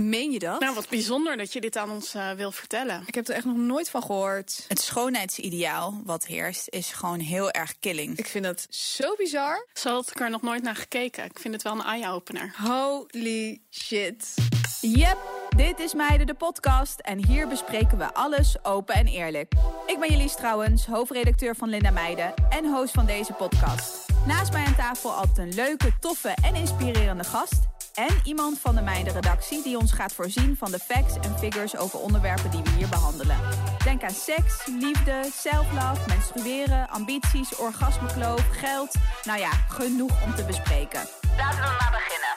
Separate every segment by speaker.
Speaker 1: Meen je dat?
Speaker 2: Nou, wat bijzonder dat je dit aan ons uh, wil vertellen.
Speaker 1: Ik heb er echt nog nooit van gehoord. Het schoonheidsideaal wat heerst is gewoon heel erg killing. Ik vind dat zo bizar.
Speaker 2: Zo had ik er nog nooit naar gekeken. Ik vind het wel een eye-opener.
Speaker 1: Holy shit. Yep, dit is Meiden de podcast en hier bespreken we alles open en eerlijk. Ik ben Jelise trouwens, hoofdredacteur van Linda Meiden en host van deze podcast. Naast mij aan tafel altijd een leuke, toffe en inspirerende gast en iemand van de Meiden-redactie die ons gaat voorzien van de facts en figures over onderwerpen die we hier behandelen. Denk aan seks, liefde, self-love, menstrueren, ambities, orgasmekloof, geld. Nou ja, genoeg om te bespreken.
Speaker 3: Laten we maar beginnen.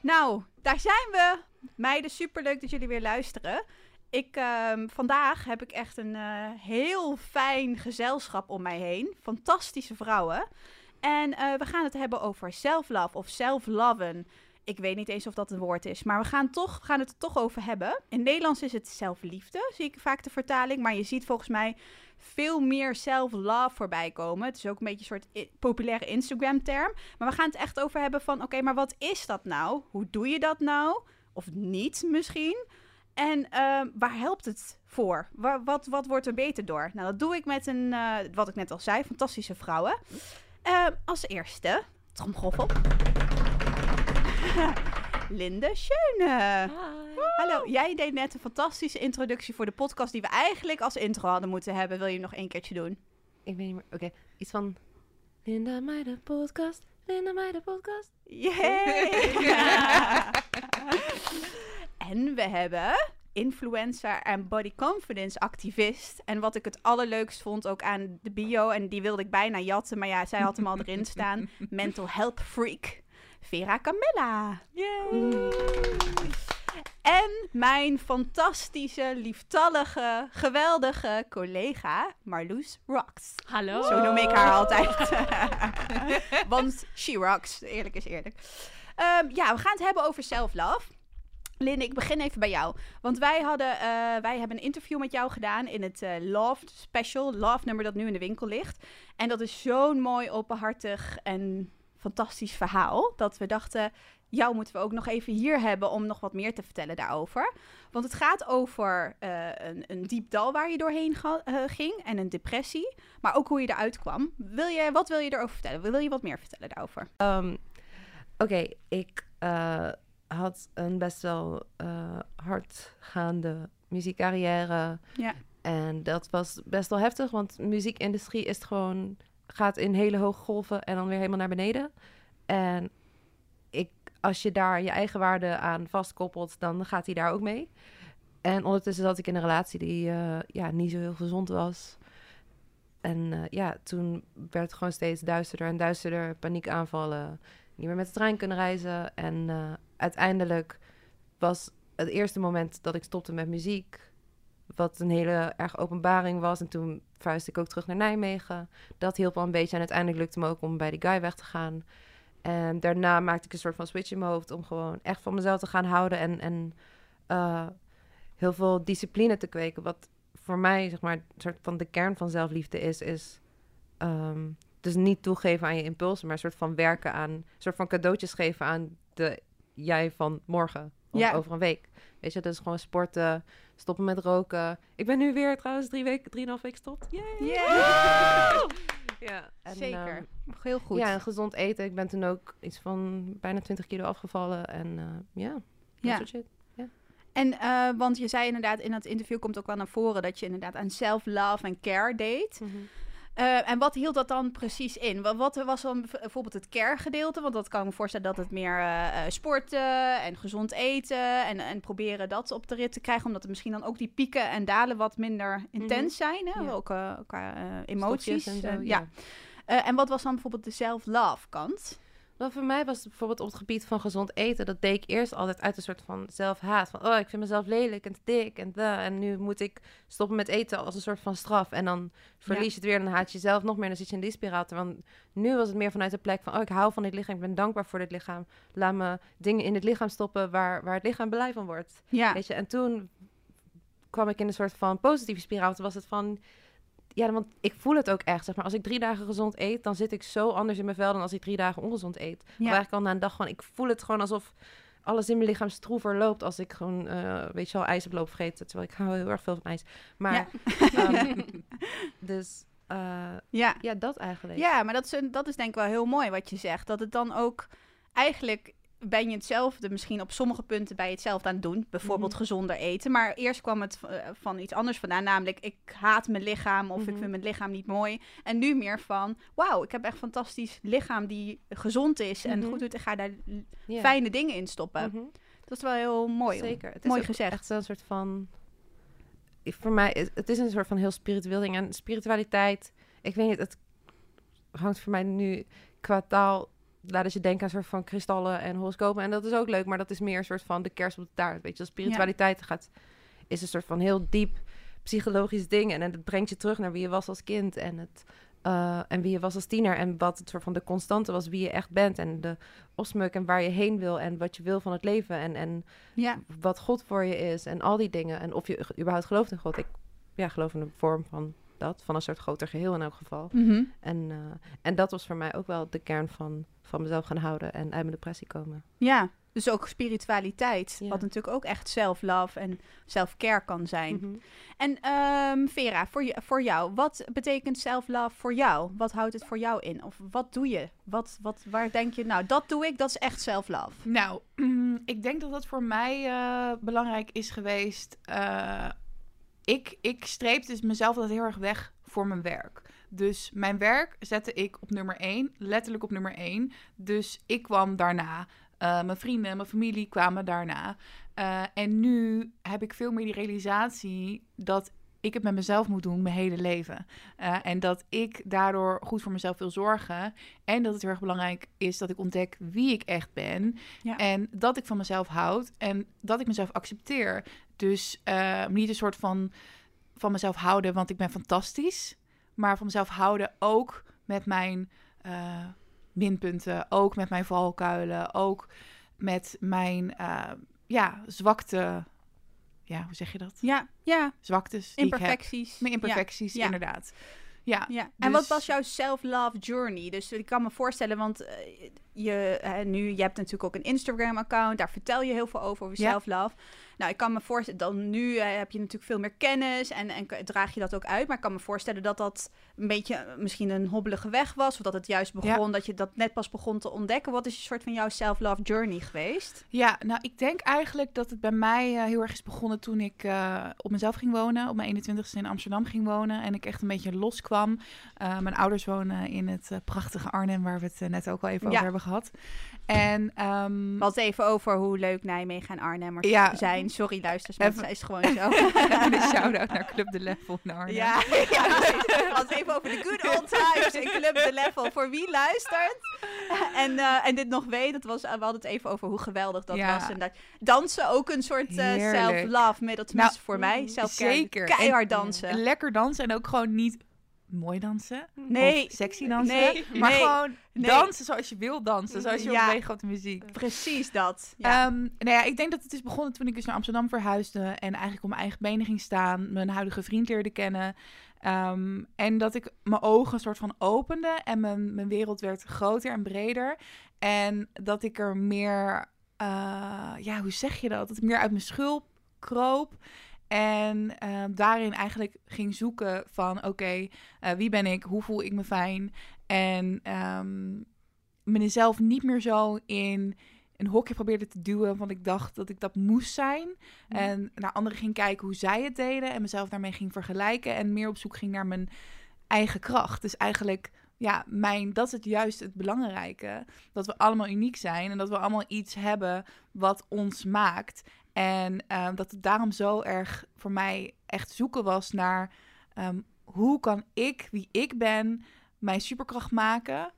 Speaker 1: Nou, daar zijn we. Meiden, superleuk dat jullie weer luisteren. Ik, ehm, vandaag heb ik echt een eh, heel fijn gezelschap om mij heen. Fantastische vrouwen. En eh, we gaan het hebben over self-love of self-loven. Ik weet niet eens of dat een woord is, maar we gaan, toch, gaan het er toch over hebben. In Nederlands is het zelfliefde, zie ik vaak de vertaling. Maar je ziet volgens mij veel meer self-love voorbij komen. Het is ook een beetje een soort populaire Instagram-term. Maar we gaan het echt over hebben van, oké, maar wat is dat nou? Hoe doe je dat nou? Of niet misschien? En ehm, waar helpt het voor? Waar, wat, wat wordt er beter door? Nou, dat doe ik met een, uh, wat ik net al zei, fantastische vrouwen. Uh, als eerste, tromgroffel. Linde Schöne. Hallo, jij deed net een fantastische introductie voor de podcast die we eigenlijk als intro hadden moeten hebben. Wil je nog één keertje doen?
Speaker 4: Ik weet niet meer. Oké, iets van Linda Meijden podcast. Linda Meijden podcast.
Speaker 1: Yay! En we hebben influencer en body confidence activist. En wat ik het allerleukst vond ook aan de bio, en die wilde ik bijna jatten, maar ja, zij had hem al erin staan. Mental health freak, Vera Camilla. Yay! En mijn fantastische, lieftallige, geweldige collega Marloes Rocks.
Speaker 2: Hallo.
Speaker 1: Zo noem ik haar altijd. Want she rocks, eerlijk is eerlijk. Um, ja, we gaan het hebben over self-love. Linde, ik begin even bij jou. Want wij, hadden, uh, wij hebben een interview met jou gedaan in het uh, Love Special, Love nummer dat nu in de winkel ligt. En dat is zo'n mooi, openhartig en fantastisch verhaal. Dat we dachten, jou moeten we ook nog even hier hebben om nog wat meer te vertellen daarover. Want het gaat over uh, een, een, diep dal waar je doorheen ging en een depressie. Maar ook hoe je eruit kwam. Wil je, wat wil je erover vertellen? Wil je wat meer vertellen daarover?
Speaker 4: Um, Oké, ik had een best wel uh, hardgaande muziekcarrière. Ja. En dat was best wel heftig, want muziekindustrie is gewoon, gaat in hele hoge golven en dan weer helemaal naar beneden. En ik, als je daar je eigen waarde aan vastkoppelt, dan gaat hij daar ook mee. En ondertussen zat ik in een relatie die uh, ja, niet zo heel gezond was. En uh, ja, toen werd het gewoon steeds duisterder en duisterder, paniekaanvallen, niet meer met de trein kunnen reizen. En uh, uiteindelijk was het eerste moment dat ik stopte met muziek, wat een hele erg openbaring was. En toen verhuisde ik ook terug naar Nijmegen. Dat hielp al een beetje en uiteindelijk lukte me ook om bij die guy weg te gaan. En daarna maakte ik een soort van switch in mijn hoofd om gewoon echt van mezelf te gaan houden en, en uh, heel veel discipline te kweken. Wat voor mij, zeg maar, een soort van de kern van zelfliefde is, is um, dus niet toegeven aan je impulsen, maar een soort van werken aan, een soort van cadeautjes geven aan de jij van morgen of ja. over een week. Weet je, dus gewoon sporten, stoppen met roken. Ik ben nu weer trouwens drie weken, drieënhalf weken gestopt.
Speaker 1: Yay! Yeah!
Speaker 4: ja,
Speaker 1: en, zeker. Um, Heel goed.
Speaker 4: Ja, en gezond eten. Ik ben toen ook iets van bijna 20 kilo afgevallen. En uh, ja, ja. Shit.
Speaker 1: En uh, want je zei inderdaad in het interview komt ook wel naar voren dat je inderdaad aan self-love en care deed. Mm -hmm. Uh, en wat hield dat dan precies in? Wat, wat was dan bijvoorbeeld het care-gedeelte? Want dat kan me voorstellen dat het meer uh, sporten en gezond eten en, en proberen dat op de rit te krijgen. Omdat er misschien dan ook die pieken en dalen wat minder intens mm -hmm. zijn. Hè? Ja. Ook uh, qua emoties.
Speaker 4: En, zo,
Speaker 1: ja. ja. en wat was dan bijvoorbeeld de self-love kant?
Speaker 4: Nou, voor mij was het bijvoorbeeld op het gebied van gezond eten, dat deed ik eerst altijd uit een soort van zelfhaat. Van, oh, ik vind mezelf lelijk en te dik en da. En nu moet ik stoppen met eten als een soort van straf. En dan verlies je het weer en dan haat je jezelf nog meer. En dan zit je in die spiraal. Want nu was het meer vanuit de plek van, oh, ik hou van dit lichaam. Ik ben dankbaar voor dit lichaam. Laat me dingen in het lichaam stoppen waar, waar het lichaam blij van wordt.
Speaker 1: Ja.
Speaker 4: Weet je, en toen kwam ik in een soort van positieve spiraal. Toen was het van, ja, want ik voel het ook echt. Zeg maar, als ik drie dagen gezond eet, dan zit ik zo anders in mijn vel dan als ik drie dagen ongezond eet. Ja. eigenlijk al na een dag gewoon, ik voel het gewoon alsof alles in mijn lichaam stroever loopt als ik gewoon, uh, weet je wel, ijs heb lopen vergeten. Terwijl ik hou heel erg veel van ijs. Maar, ja. um, dus uh, ja. ja, dat eigenlijk.
Speaker 1: Ja, maar dat is, een, dat is denk ik wel heel mooi wat je zegt. Dat het dan ook eigenlijk ben je hetzelfde misschien op sommige punten bij hetzelfde aan het doen. Bijvoorbeeld mhm. gezonder eten. Maar eerst kwam het uh, van iets anders vandaan. Namelijk, ik haat mijn lichaam of ik mhm. vind mijn lichaam niet mooi. En nu meer van, wauw, ik heb echt fantastisch lichaam die gezond is en mhm. goed doet. Ik ga daar fijne dingen in stoppen. Dat is wel heel mooi.
Speaker 4: Zeker.
Speaker 1: Het is mooi gezegd.
Speaker 4: Echt een soort van... Voor mij, het is een soort van heel spiritueel ding. En spiritualiteit, ik weet niet, het hangt voor mij nu qua taal laten je denken aan soort van kristallen en horoscopen. En dat is ook leuk, maar dat is meer een soort van de kerst op de taart. Weet je, spiritualiteit gaat, is een soort van heel diep psychologisch ding. En, het brengt je terug naar wie je was als kind. En, het, uh, en wie je was als tiener. En wat het soort van de constante was, wie je echt bent. En de osmuk en waar je heen wil. En wat je wil van het leven. En, en ja. wat God voor je is. En al die dingen. En of je überhaupt gelooft in God. Ik ja, geloof in een vorm van dat. Van een soort groter geheel in elk geval. Mhm. en, uh, en dat was voor mij ook wel de kern van, van mezelf gaan houden en uit mijn depressie komen.
Speaker 1: Ja, dus ook spiritualiteit. Wat natuurlijk ook echt self-love en self-care kan zijn. Mhm. En um, Vera, voor, je, voor jou, wat betekent self-love voor jou? Wat houdt het voor jou in? Of wat doe je? Wat, wat, waar denk je, nou, dat doe ik, dat is echt self-love?
Speaker 3: Nou, ik denk dat dat voor mij uh, belangrijk is geweest. Uh, ik, ik streep dus mezelf altijd heel erg weg voor mijn werk. Dus mijn werk zette ik op nummer 1, letterlijk op nummer 1. Dus ik kwam daarna. Uh, mijn vrienden, mijn familie kwamen daarna. Uh, en nu heb ik veel meer die realisatie dat ik het met mezelf moet doen mijn hele leven. Uh, en dat ik daardoor goed voor mezelf wil zorgen. En dat het heel erg belangrijk is dat ik ontdek wie ik echt ben. Ja. En dat ik van mezelf houd. En dat ik mezelf accepteer. Dus uh, niet een soort van van mezelf houden, want ik ben fantastisch. Maar van mezelf houden ook met mijn uh, minpunten. Ook met mijn valkuilen. Ook met mijn ja, zwakte ja, hoe zeg je dat?
Speaker 1: Ja, ja.
Speaker 3: Zwaktes.
Speaker 1: Imperfecties.
Speaker 3: Mijn imperfecties, ja. inderdaad. Ja,
Speaker 1: ja. En wat dus was jouw self-love journey? Dus ik kan me voorstellen, want uh, je, uh, nu, je hebt natuurlijk ook een Instagram-account, daar vertel je heel veel over, over ja. self-love. Nou, ik kan me voorstellen, dan nu heb je natuurlijk veel meer kennis en, en draag je dat ook uit. Maar ik kan me voorstellen dat dat een beetje misschien een hobbelige weg was. Of dat het juist begon, dat je dat net pas begon te ontdekken. Wat is een soort van jouw self-love journey geweest?
Speaker 3: Ja, nou, ik denk eigenlijk dat het bij mij uh, heel erg is begonnen toen ik uh, op mezelf ging wonen. Op mijn 21ste in Amsterdam ging wonen. En ik echt een beetje loskwam. mijn ouders wonen in het prachtige Arnhem, waar we het net ook al even over hebben gehad. En um,
Speaker 1: wat even over hoe leuk Nijmegen en Arnhemmers ja. zijn. Sorry luisters, maar is gewoon zo.
Speaker 3: een shout-out naar Club de Level in Arnhem.
Speaker 1: Ja, ja was even over de good old times in Club de Level. Voor wie luistert en, uh, en dit nog weet, dat was, we hadden het even over hoe geweldig dat ja. was. En dat dansen ook een soort uh, self-love middel, tenminste nou, voor mij. Zelf zeker. Keihard dansen.
Speaker 3: En, lekker dansen en ook gewoon niet mooi dansen.
Speaker 1: Nee.
Speaker 3: sexy dansen. Nee. Maar gewoon dansen zoals je wil dansen. Zoals je ja. meegaat de muziek.
Speaker 1: Precies dat. Ja.
Speaker 3: Um, nou ja, ik denk dat het is begonnen toen ik dus naar Amsterdam verhuisde. En eigenlijk op mijn eigen benen ging staan. Mijn huidige vriend leerde kennen. Um, en dat ik mijn ogen een soort van opende. En mijn, mijn wereld werd groter en breder. En dat ik er meer... Uh, ja, hoe zeg je dat? Dat ik meer uit mijn schulp kroop. En uh, daarin eigenlijk ging zoeken van oké, okay, uh, wie ben ik? Hoe voel ik me fijn? En um, mezelf niet meer zo in een hokje probeerde te duwen, want ik dacht dat ik dat moest zijn. Mhm. En naar anderen ging kijken hoe zij het deden en mezelf daarmee ging vergelijken en meer op zoek ging naar mijn eigen kracht. Dus eigenlijk, ja, mijn, dat is het juist het belangrijke. Dat we allemaal uniek zijn en dat we allemaal iets hebben wat ons maakt. En uh, dat het daarom zo erg voor mij echt zoeken was naar um, hoe kan ik, wie ik ben, mijn superkracht maken.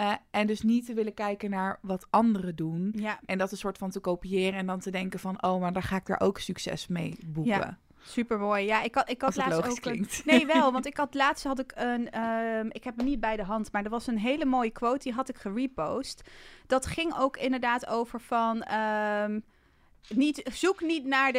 Speaker 3: Uh, en dus niet te willen kijken naar wat anderen doen. Ja. En dat een soort van te kopiëren en dan te denken van... oh, maar dan ga ik daar ook succes mee boeken.
Speaker 1: Ja. Super mooi. Ja, ik had, ik had laatst ook. Nee, wel, want ik had laatst had ik een. Um, ik heb hem niet bij de hand, maar er was een hele mooie quote die had ik gerepost. Dat ging ook inderdaad over van. Um, niet, zoek niet naar de,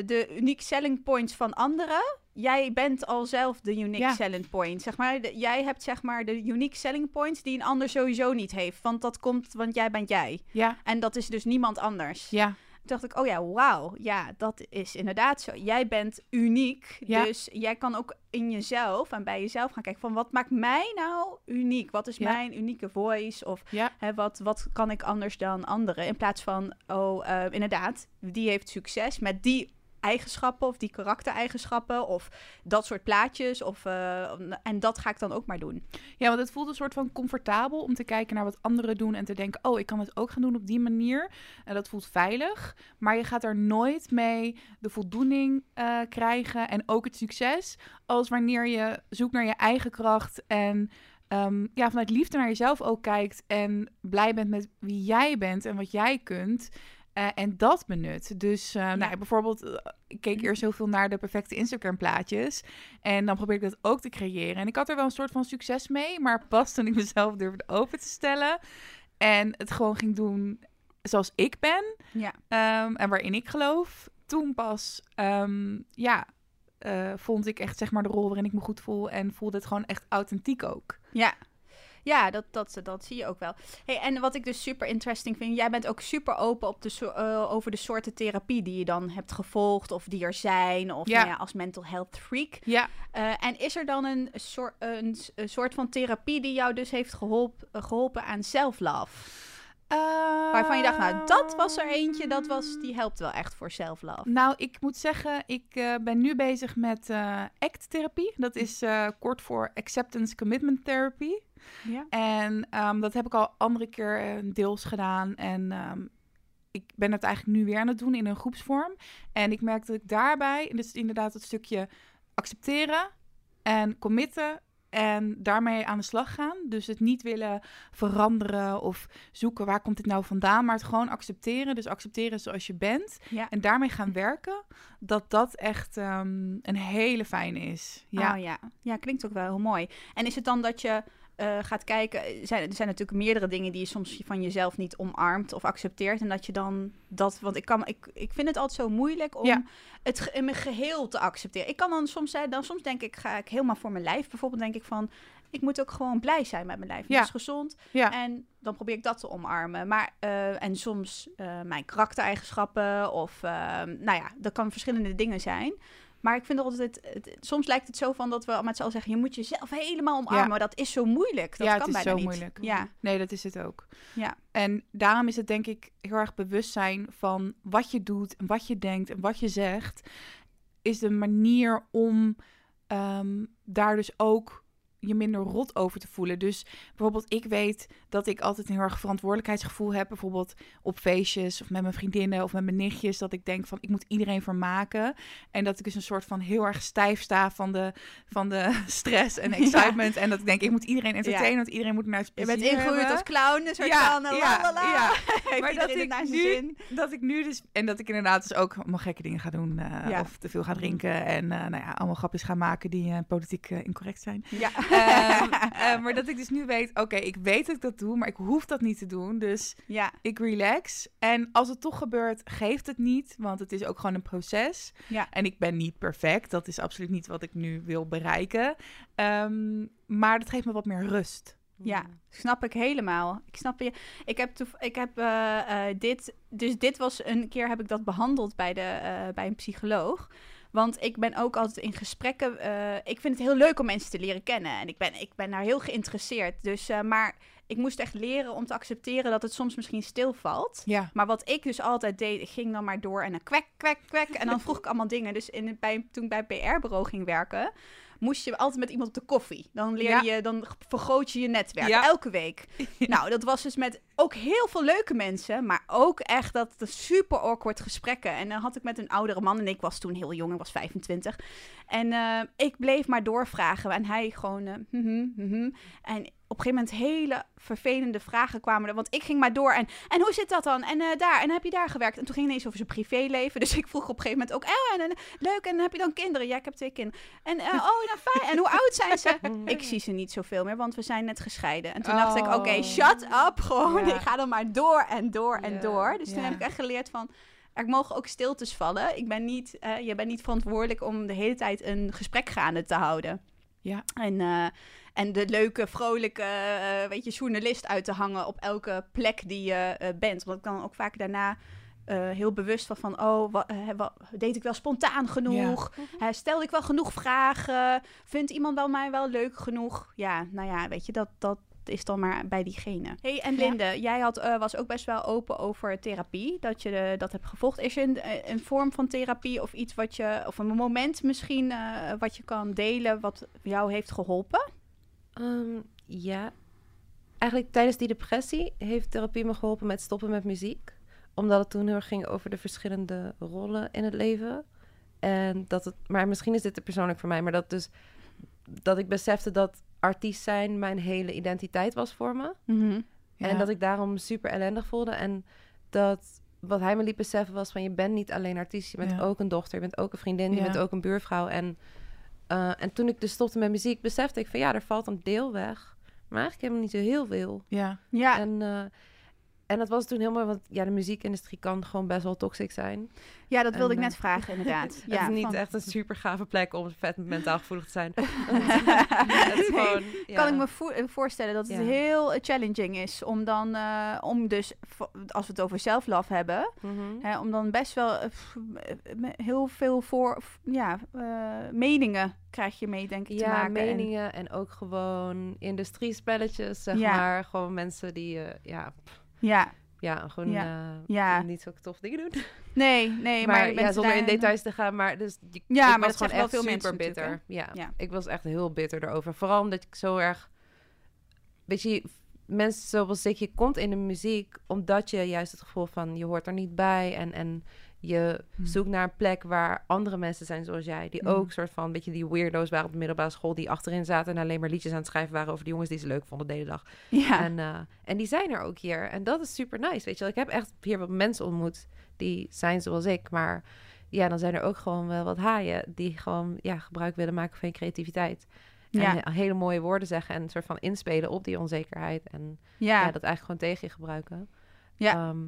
Speaker 1: uh, de unique selling points van anderen. jij bent al zelf de unique
Speaker 3: Ja.
Speaker 1: selling point. Zeg maar, de- jij hebt zeg maar de unique selling points die een ander sowieso niet heeft. Want dat komt, want jij bent jij.
Speaker 3: Ja,
Speaker 1: En dat is dus niemand anders.
Speaker 3: ja,
Speaker 1: dacht ik, oh ja, wauw. Ja, dat is inderdaad zo. Jij bent uniek.
Speaker 3: Ja.
Speaker 1: Dus jij kan ook in jezelf en bij jezelf gaan kijken van wat maakt mij nou uniek? Wat is
Speaker 3: Ja.
Speaker 1: mijn unieke voice? Of
Speaker 3: ja.
Speaker 1: hè, wat, wat kan ik anders dan anderen? In plaats van, oh, eh, inderdaad, die heeft succes met die eigenschappen of die karaktereigenschappen of dat soort plaatjes. Of, eh, en dat ga ik dan ook maar doen.
Speaker 3: Ja, want het voelt een soort van comfortabel om te kijken naar wat anderen doen en te denken, oh, ik kan het ook gaan doen op die manier. En dat voelt veilig, maar je gaat er nooit mee de voldoening eh, krijgen en ook het succes als wanneer je zoekt naar je eigen kracht en ehm, ja, vanuit liefde naar jezelf ook kijkt en blij bent met wie jij bent en wat jij kunt. Eh, en dat benut. Dus eh, nou, bijvoorbeeld, eh, ik keek eerst heel veel naar de perfecte Instagram plaatjes. En dan probeer ik dat ook te creëren. En ik had er wel een soort van succes mee. Maar pas toen ik mezelf durfde open te stellen. En het gewoon ging doen zoals ik ben.
Speaker 1: Ja.
Speaker 3: ehm, en waarin ik geloof. Toen pas, ehm, ja, vond ik echt zeg maar de rol waarin ik me goed voel. En voelde het gewoon echt authentiek ook.
Speaker 1: Ja. Ja, dat, dat, dat zie je ook wel. Hey, en wat ik dus super interesting vind, jij bent ook super open op de, so- eh, over de soorten therapie die je dan hebt gevolgd of die er zijn, of
Speaker 3: Ja.
Speaker 1: nou ja, als mental health freak.
Speaker 3: Ja,
Speaker 1: Eh, en is er dan een, soort een soort van therapie die jou dus heeft geholpen, geholpen aan self-love? Waarvan je dacht, nou, dat was er eentje, dat was, die helpt wel echt voor self-love.
Speaker 3: Nou, ik moet zeggen, ik eh, ben nu bezig met eh ACT-therapie. Dat is eh, kort voor Acceptance Commitment Therapy.
Speaker 1: Ja.
Speaker 3: En ehm, dat heb ik al andere keer deels gedaan. En ehm, ik ben het eigenlijk nu weer aan het doen in een groepsvorm. En ik merk dat ik daarbij, en is inderdaad het stukje accepteren en committen en daarmee aan de slag gaan. Dus het niet willen veranderen of zoeken waar komt dit nou vandaan, maar het gewoon accepteren. Dus accepteren zoals je bent
Speaker 1: Ja.
Speaker 3: en daarmee gaan werken. Dat dat echt ehm, een hele fijne is. Ja.
Speaker 1: Oh, ja. ja, klinkt ook wel heel mooi. En is het dan dat je eh, gaat kijken, er zijn, er zijn natuurlijk meerdere dingen die je soms van jezelf niet omarmt of accepteert. En dat je dan dat, want ik, kan, ik, ik vind het altijd zo moeilijk om
Speaker 3: Ja.
Speaker 1: het in mijn geheel te accepteren. Ik kan dan soms, zijn, dan soms denk ik, ga ik helemaal voor mijn lijf. Bijvoorbeeld denk ik van, ik moet ook gewoon blij zijn met mijn lijf.
Speaker 3: Ja.
Speaker 1: Is gezond.
Speaker 3: ja.
Speaker 1: En dan probeer ik dat te omarmen. Maar, eh, en soms eh, mijn karaktereigenschappen of, eh, nou ja, dat kan verschillende dingen zijn. Maar ik vind altijd, het, soms lijkt het zo van dat we met z'n allen zeggen, je moet jezelf helemaal omarmen.
Speaker 3: Ja.
Speaker 1: Dat is zo moeilijk. Dat
Speaker 3: ja,
Speaker 1: kan
Speaker 3: het is
Speaker 1: bijna
Speaker 3: zo
Speaker 1: niet.
Speaker 3: moeilijk.
Speaker 1: Ja,
Speaker 3: Nee, dat is het ook.
Speaker 1: ja,
Speaker 3: En daarom is het denk ik heel erg bewustzijn van wat je doet en wat je denkt en wat je zegt, is de manier om ehm, daar dus ook je minder rot over te voelen. Dus bijvoorbeeld, ik weet dat ik altijd een heel erg verantwoordelijkheidsgevoel heb. Bijvoorbeeld op feestjes of met mijn vriendinnen of met mijn nichtjes. Dat ik denk van, ik moet iedereen vermaken. En dat ik dus een soort van heel erg stijf sta van de, van de stress en
Speaker 1: Ja.
Speaker 3: excitement. En dat ik denk, ik moet iedereen entertainen,
Speaker 1: Ja.
Speaker 3: want iedereen moet naar het
Speaker 1: je bent ingegroeid als clown, een soort
Speaker 3: Ja,
Speaker 1: van, eh,
Speaker 3: ja, Maar dat ik nu-
Speaker 1: zin.
Speaker 3: Dat ik nu dus... En dat ik inderdaad dus ook allemaal gekke dingen ga doen. eh. Of te veel ga drinken. En eh, nou ja, allemaal grapjes ga maken die politiek incorrect zijn.
Speaker 1: Ja.
Speaker 3: Ehm, eh, maar dat ik dus nu weet, oké, ik weet dat ik dat doe, maar ik hoef dat niet te doen. Dus
Speaker 1: ja,
Speaker 3: ik relax. En als het toch gebeurt, geeft het niet. Want het is ook gewoon een proces.
Speaker 1: Ja.
Speaker 3: En ik ben niet perfect. Dat is absoluut niet wat ik nu wil bereiken. Ehm, maar dat geeft me wat meer rust.
Speaker 1: Ja, snap ik helemaal. Ik snap je. Ik heb, ik heb eh, eh, dit. Dus dit was een keer heb ik dat behandeld bij, de, eh, bij een psycholoog. Want ik ben ook altijd in gesprekken. eh, ik vind het heel leuk om mensen te leren kennen. En ik ben, ik ben daar heel geïnteresseerd. Dus, eh, maar ik moest echt leren om te accepteren dat het soms misschien stilvalt.
Speaker 3: Ja.
Speaker 1: Maar wat ik dus altijd deed, ik ging dan maar door en dan kwek, kwek, kwek. En dan vroeg ik allemaal dingen. Dus in, bij, toen ik bij PR-bureau ging werken, moest je altijd met iemand op de koffie. Dan leer
Speaker 3: Ja.
Speaker 1: je, dan vergroot je je netwerk
Speaker 3: Ja.
Speaker 1: elke week. Nou, dat was dus met ook heel veel leuke mensen, maar ook echt dat de super awkward gesprekken. En dan had ik met een oudere man en ik was toen heel jong, ik was 25. En eh, ik bleef maar doorvragen en hij gewoon, mhm, mhm. en op een gegeven moment hele vervelende vragen kwamen er. Want ik ging maar door en, en hoe zit dat dan? En eh, daar, en heb je daar gewerkt? En toen ging het ineens over zijn privéleven. Dus ik vroeg op een gegeven moment ook, oh, en, en, leuk, en heb je dan kinderen? Ja, ik heb twee kinderen. En eh, oh, nou fijn. En hoe oud zijn ze? ik zie ze niet zoveel meer, want we zijn net gescheiden. En toen dacht ik, oké,
Speaker 3: Oh.
Speaker 1: shut up, gewoon.
Speaker 3: Ja.
Speaker 1: Ik ga dan maar door en door en
Speaker 3: Ja,
Speaker 1: door. Dus toen
Speaker 3: ja.
Speaker 1: heb ik echt geleerd van, er mogen ook stiltes vallen. Ik ben niet, eh, je bent niet verantwoordelijk om de hele tijd een gesprek gaande te houden.
Speaker 3: Ja.
Speaker 1: En, eh, en de leuke, vrolijke, eh, weet je, journalist uit te hangen op elke plek die je eh, bent. Want ik dan ook vaak daarna heel bewust van, van oh, wa- eh, wa- deed ik wel spontaan genoeg? Eh, stelde ik wel genoeg vragen? Vindt iemand wel mij wel leuk genoeg? Ja, nou ja, weet je, dat, dat is dan maar bij diegene. hey, en
Speaker 3: Ja.
Speaker 1: Linde, jij had, eh, was ook best wel open over therapie, dat je eh, dat hebt gevolgd. Is er een, eh, een vorm van therapie of iets wat je, of een moment misschien, eh, wat je kan delen wat jou heeft geholpen?
Speaker 4: Ehm, ja. Eigenlijk tijdens die depressie heeft therapie me geholpen met stoppen met muziek. Omdat het toen heel erg ging over de verschillende rollen in het leven. En dat het, maar misschien is dit te persoonlijk voor mij, maar dat dus dat ik besefte dat artiest zijn mijn hele identiteit was voor me.
Speaker 3: Ja.
Speaker 4: En dat ik daarom super ellendig voelde. En dat wat hij me liet beseffen was van je bent niet alleen artiest, je bent
Speaker 3: Ja.
Speaker 4: ook een dochter, je bent ook een vriendin, je
Speaker 3: Ja.
Speaker 4: bent ook een buurvrouw. En, eh, en toen ik dus stopte met muziek, besefte ik van ja, er valt een deel weg. Maar eigenlijk helemaal niet zo heel veel.
Speaker 3: Ja.
Speaker 1: Ja,
Speaker 4: En, eh, en dat was toen heel mooi, want ja, de muziekindustrie kan gewoon best wel toxic zijn.
Speaker 1: ja, dat wilde
Speaker 4: en,
Speaker 1: ik
Speaker 4: eh,
Speaker 1: net vragen, inderdaad.
Speaker 4: het
Speaker 1: ja,
Speaker 4: is niet
Speaker 1: van-
Speaker 4: echt een super gave plek om vet mentaal gevoelig te zijn. het is
Speaker 1: Nee.
Speaker 4: gewoon, ja.
Speaker 1: Kan ik me vo- eh, voorstellen dat het
Speaker 4: Ja.
Speaker 1: heel eh, challenging is om dan, eh, om dus, als we het over self-love hebben,
Speaker 4: Mhm.
Speaker 1: hè, om dan best wel eh, eh, heel veel voor, ja, eh, meningen krijg je mee, denk ik, te
Speaker 4: Ja,
Speaker 1: maken. En-
Speaker 4: meningen en ook gewoon industriespelletjes, zeg maar. Gewoon mensen die, eh, ja,
Speaker 1: ja,
Speaker 4: ja, gewoon
Speaker 1: Ja.
Speaker 4: eh,
Speaker 1: Ja.
Speaker 4: niet zo tof dingen doen.
Speaker 1: nee, nee, maar,
Speaker 4: ja, zonder in details te gaan, maar dus je,
Speaker 1: Ja,
Speaker 4: ik
Speaker 1: maar
Speaker 4: was gewoon echt
Speaker 1: veel
Speaker 4: super bitter. Ja.
Speaker 1: Ja.
Speaker 4: ik was echt heel bitter erover. Vooral omdat ik zo erg, weet je, mensen zoals ik, je komt in de muziek omdat je juist het gevoel van je hoort er niet bij en en je
Speaker 3: Hmm.
Speaker 4: zoekt naar een plek waar andere mensen zijn zoals jij, die
Speaker 3: Hmm.
Speaker 4: ook soort van een beetje die weirdo's waren op de middelbare school, die achterin zaten en alleen maar liedjes aan het schrijven waren over de jongens die ze leuk vonden de hele dag.
Speaker 1: Ja,
Speaker 4: En, eh, en die zijn er ook hier. En dat is super nice, weet je. Ik heb echt hier wat mensen ontmoet die zijn zoals ik. Maar ja, dan zijn er ook gewoon wel wat haaien die gewoon ja, gebruik willen maken van je creativiteit.
Speaker 1: Ja.
Speaker 4: En he- hele mooie woorden zeggen en een soort van inspelen op die onzekerheid. En
Speaker 1: ja.
Speaker 4: ja, dat eigenlijk gewoon tegen je gebruiken.
Speaker 1: Ja.
Speaker 4: Ehm,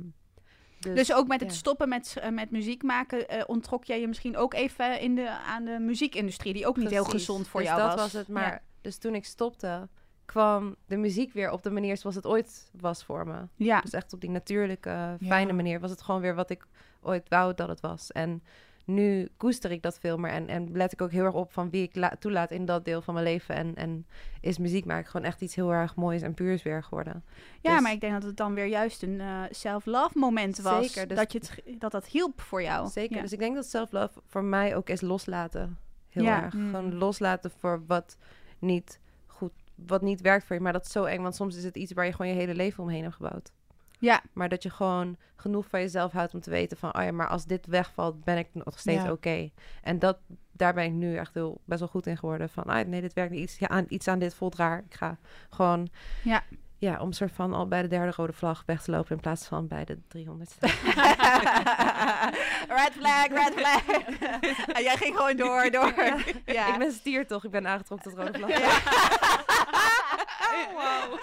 Speaker 4: dus,
Speaker 1: Dus ook met het
Speaker 4: ja.
Speaker 1: stoppen met, eh, met muziek maken, eh, ontrok jij je misschien ook even in de, aan de muziekindustrie, die ook niet heel gezond voor
Speaker 4: dus
Speaker 1: jou
Speaker 4: dat
Speaker 1: was.
Speaker 4: was het. Maar
Speaker 1: Ja.
Speaker 4: dus toen ik stopte, kwam de muziek weer op de manier zoals het ooit was voor me.
Speaker 1: Ja,
Speaker 4: Dus echt op die natuurlijke, fijne manier was het gewoon weer wat ik ooit wou dat het was. En nu koester ik dat veel meer en, en let ik ook heel erg op van wie ik la- toelaat in dat deel van mijn leven. En, en is muziek maken gewoon echt iets heel erg moois en puurs weer geworden.
Speaker 1: ja
Speaker 4: Dus-
Speaker 1: maar ik denk dat het dan weer juist een eh, self-love moment was.
Speaker 4: Zeker, dus-
Speaker 1: dat, je het, dat dat hielp voor jou.
Speaker 4: Zeker.
Speaker 1: Ja.
Speaker 4: Dus ik denk dat self-love voor mij ook is loslaten. Heel
Speaker 1: Ja.
Speaker 4: erg.
Speaker 3: Mm.
Speaker 4: Gewoon loslaten voor wat niet goed, wat niet werkt voor je. Maar dat is zo eng, want soms is het iets waar je gewoon je hele leven omheen hebt gebouwd.
Speaker 1: Ja,
Speaker 4: Maar dat je gewoon genoeg van jezelf houdt om te weten van... oh ja, maar als dit wegvalt, ben ik nog steeds
Speaker 3: Ja.
Speaker 4: oké. En dat, daar ben ik nu echt heel, best wel goed in geworden. Van, ah, nee, dit werkt niet. Iets, ja, aan, iets aan dit voelt raar. Ik ga gewoon...
Speaker 1: Ja.
Speaker 4: Ja, om soort van al bij de derde rode vlag weg te lopen... in plaats van bij de 300
Speaker 1: red flag, red flag. en jij ging gewoon door, door. Ja.
Speaker 4: Ik ben stier toch? Ik ben aangetrokken tot rode vlag.
Speaker 1: wow.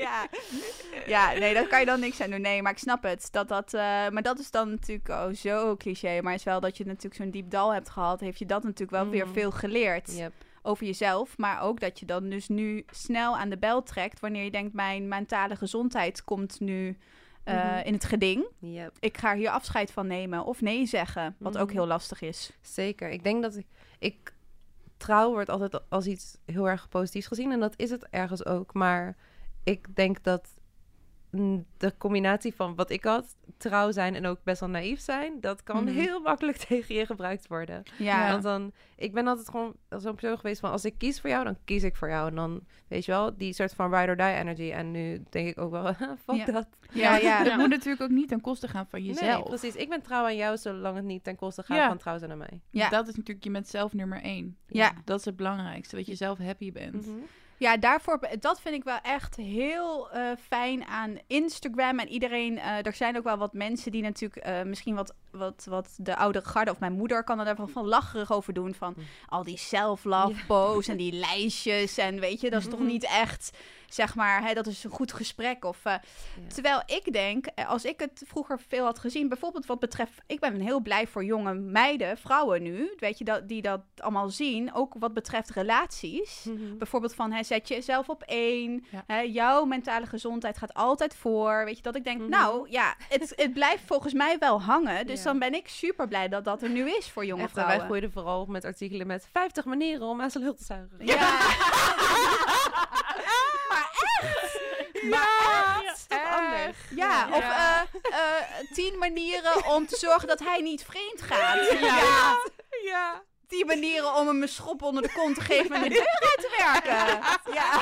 Speaker 1: ja. ja, nee, daar kan je dan niks aan doen. Nee, maar ik snap het. Dat dat, eh, maar dat is dan natuurlijk oh, zo cliché. Maar is wel dat je natuurlijk zo'n diep dal hebt gehad. Heeft je dat natuurlijk wel weer
Speaker 4: Mhm.
Speaker 1: veel geleerd
Speaker 4: Yep.
Speaker 1: over jezelf. Maar ook dat je dan dus nu snel aan de bel trekt. Wanneer je denkt, mijn mentale gezondheid komt nu eh,
Speaker 4: Mhm.
Speaker 1: in het geding.
Speaker 4: Yep.
Speaker 1: Ik ga hier afscheid van nemen of nee zeggen. Wat ook
Speaker 4: Mhm.
Speaker 1: heel lastig is.
Speaker 4: Zeker. Ik denk dat ik, ik... Trouw wordt altijd als iets heel erg positiefs gezien. En dat is het ergens ook. Maar ik denk dat de combinatie van wat ik had... trouw zijn en ook best wel naïef zijn... dat kan
Speaker 1: Mhm.
Speaker 4: heel makkelijk tegen je gebruikt worden.
Speaker 1: Ja,
Speaker 3: Ja.
Speaker 4: Want dan... Ik ben altijd gewoon zo'n persoon geweest van... als ik kies voor jou, dan kies ik voor jou. En dan, weet je wel, die soort van ride or die energy. En nu denk ik ook wel, fuck
Speaker 1: Ja.
Speaker 4: dat.
Speaker 1: ja, ja.
Speaker 3: Het moet natuurlijk ook niet ten koste gaan van jezelf.
Speaker 4: Nee, precies. Ik ben trouw aan jou, zolang het niet ten koste gaat
Speaker 3: Ja.
Speaker 4: van trouw zijn aan mij.
Speaker 1: Ja.
Speaker 3: Dat is natuurlijk, je bent zelf nummer één.
Speaker 1: Ja.
Speaker 3: Dat is het belangrijkste, dat je zelf happy bent.
Speaker 4: Mhm.
Speaker 1: Ja, daarvoor, dat vind ik wel echt heel eh, fijn aan Instagram. En iedereen, eh, er zijn ook wel wat mensen die natuurlijk eh, misschien wat wat, wat de oudere garde of mijn moeder kan er daarvan van lacherig over doen. Van
Speaker 4: Hm.
Speaker 1: al die self-love posts en die lijstjes. En weet je, dat is toch niet echt, zeg maar, hè, dat is een goed gesprek. Of, eh, Terwijl ik denk, eh, als ik het vroeger veel had gezien, bijvoorbeeld wat betreft, ik ben heel blij voor jonge meiden, vrouwen nu, weet je, dat, die dat allemaal zien. Ook wat betreft relaties.
Speaker 4: Mhm.
Speaker 1: Bijvoorbeeld van, hè, zet jezelf op één.
Speaker 3: Ja.
Speaker 1: Hè, jouw mentale gezondheid gaat altijd voor. Weet je, dat ik denk,
Speaker 4: Mhm.
Speaker 1: nou ja, het, het blijft volgens mij wel hangen. Dus
Speaker 4: Ja.
Speaker 1: dan ben ik super blij dat dat er nu is voor jonge
Speaker 4: Echt, wij
Speaker 1: vrouwen.
Speaker 4: gooiden vooral met artikelen met 50 manieren om aan zijn lul te zuigen.
Speaker 1: Ja. maar echt.
Speaker 4: toch anders?
Speaker 1: Ja, of
Speaker 3: Ja.
Speaker 1: eh, eh, tien manieren om te zorgen dat hij niet vreemd gaat. Ja.
Speaker 3: Ja. ja.
Speaker 1: Tien manieren om hem een schop onder de kont te geven en de deur uit te werken. Ja.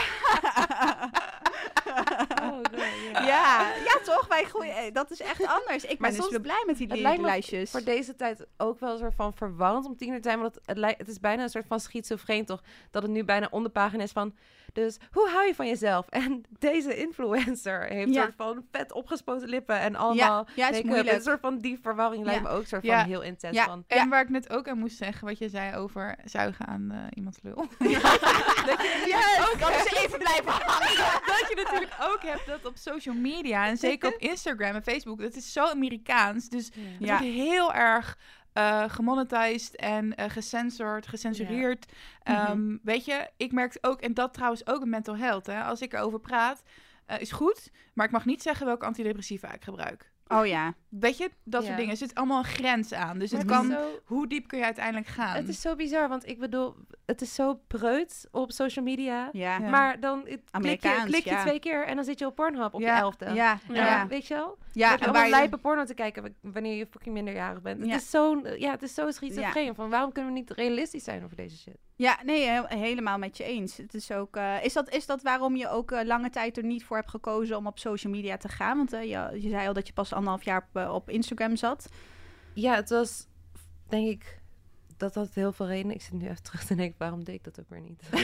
Speaker 4: Oh, ja.
Speaker 1: Ja, ja, toch? Wij groeien, eh, dat is echt anders. Ik ben
Speaker 4: Maar
Speaker 1: dus
Speaker 4: soms-
Speaker 1: weer blij met die
Speaker 4: Het
Speaker 1: li-
Speaker 4: lijkt me
Speaker 1: lijstjes.
Speaker 4: voor deze tijd ook wel een soort van verwarrend om tiener te zijn. Want het, het, lijkt- het is bijna een soort van schizofreen toch? Dat het nu bijna onder pagina is van... Dus hoe hou je van jezelf? En deze influencer heeft
Speaker 1: Ja.
Speaker 4: een soort van vet opgespoten lippen en allemaal
Speaker 1: ja, het moeilijk.
Speaker 4: Een soort van die verwarring lijkt
Speaker 1: Ja.
Speaker 4: me ook soort
Speaker 3: Ja.
Speaker 4: van heel intens
Speaker 1: Ja.
Speaker 4: van...
Speaker 3: En waar ik net ook aan moest zeggen, wat je zei over zuigen aan eh, iemands lul.
Speaker 1: Yes, dat is even blijven hangen.
Speaker 3: dat je natuurlijk ook hebt dat op social media en zeker op Instagram en Facebook, dat is zo Amerikaans. Dus
Speaker 1: Ja.
Speaker 3: heel erg eh gemonetized en eh gecensored, gecensureerd.
Speaker 1: Mhm.
Speaker 3: Ehm, Weet je, ik merk ook, en dat trouwens ook in mental health, hè, als ik erover praat, eh, is goed, maar ik mag niet zeggen welke antidepressiva ik gebruik.
Speaker 1: Oh ja.
Speaker 3: Weet je, dat
Speaker 4: Ja.
Speaker 3: soort dingen. Er zit allemaal een grens aan. Dus
Speaker 4: Maar
Speaker 3: het
Speaker 4: het
Speaker 3: kan,
Speaker 4: zo-
Speaker 3: hoe diep kun je uiteindelijk gaan?
Speaker 4: Het is zo bizar, want ik bedoel, het is zo preut op social media.
Speaker 1: Ja.
Speaker 4: Maar dan klik je, klik je
Speaker 1: ja.
Speaker 4: twee keer en dan zit je op Pornhub op
Speaker 3: Ja.
Speaker 4: je elfde.
Speaker 1: Ja, ja.
Speaker 4: Weet je wel?
Speaker 1: ja
Speaker 4: en
Speaker 1: en waar je...
Speaker 4: lijpe porno te kijken wanneer je fucking minderjarig bent.
Speaker 1: Ja.
Speaker 4: Het is zo, ja, het is zo schizofreen. Van waarom kunnen we niet realistisch zijn over deze shit?
Speaker 1: Ja, nee, he- helemaal met je eens. Het is ook, eh, is, dat, is dat waarom je ook eh, lange tijd er niet voor hebt gekozen om op social media te gaan? Want eh, je, je zei al dat je pas anderhalf jaar op, op Instagram zat.
Speaker 4: Ja, het was, denk ik, dat had heel veel redenen. Ik zit nu even terug te denken, waarom deed ik dat ook weer niet?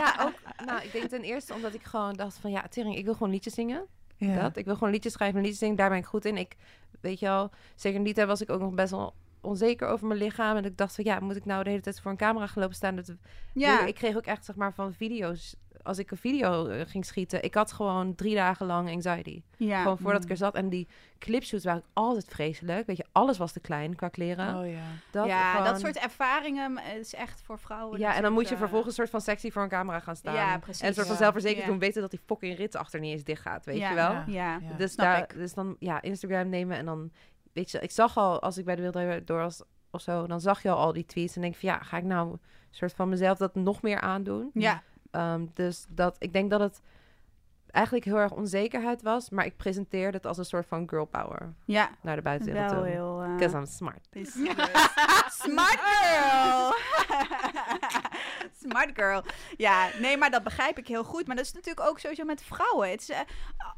Speaker 4: ja, ook, nou, ik denk ten eerste omdat ik gewoon dacht van, ja, Tering, ik wil gewoon liedjes zingen.
Speaker 3: ja.
Speaker 4: Dat. Ik wil gewoon liedjes schrijven en liedjes zingen. Daar ben ik goed in. Ik, weet je wel, zeker die tijd was ik ook nog best wel onzeker over mijn lichaam. En ik dacht van, ja, moet ik nou de hele tijd voor een camera gaan lopen staan? Dat,
Speaker 1: Ja,
Speaker 4: Ik kreeg ook echt, zeg maar, van video's. Als ik een video eh, ging schieten, ik had gewoon drie dagen lang anxiety.
Speaker 1: ja.
Speaker 4: Gewoon voordat ik
Speaker 3: Mm.
Speaker 4: er zat. En die clipshoots waren altijd vreselijk. Weet je, alles was te klein qua kleren.
Speaker 3: Oh ja.
Speaker 4: dat
Speaker 1: ja,
Speaker 4: gewoon-
Speaker 1: dat soort ervaringen eh, is echt voor vrouwen.
Speaker 4: Ja, en dan moet je
Speaker 1: eh,
Speaker 4: vervolgens een soort van sexy voor een camera gaan staan.
Speaker 1: Ja, precies.
Speaker 4: En een soort van
Speaker 3: Ja.
Speaker 4: zelfverzekerd doen, weten dat die fucking rit achter niet eens dicht gaat, weet je wel?
Speaker 3: Ja.
Speaker 4: Dus, daar, dus dan ja, Instagram nemen en dan, weet je, ik zag al als ik bij de Wereld door was of zo, dan zag je al al die tweets en denk van ja, ga ik nou een soort van mezelf dat nog meer aandoen?
Speaker 1: ja.
Speaker 4: Ehm, dus dat, ik denk dat het eigenlijk heel erg onzekerheid was, maar ik presenteerde het als een soort van girl power
Speaker 1: ja.
Speaker 4: naar de buitenwereld
Speaker 1: Wel
Speaker 4: toe.
Speaker 1: heel...
Speaker 4: Because I'm smart.
Speaker 1: Smart girl! Smart girl. Ja, nee, maar dat begrijp ik heel goed. Maar dat is natuurlijk ook sowieso met vrouwen. Het is, eh,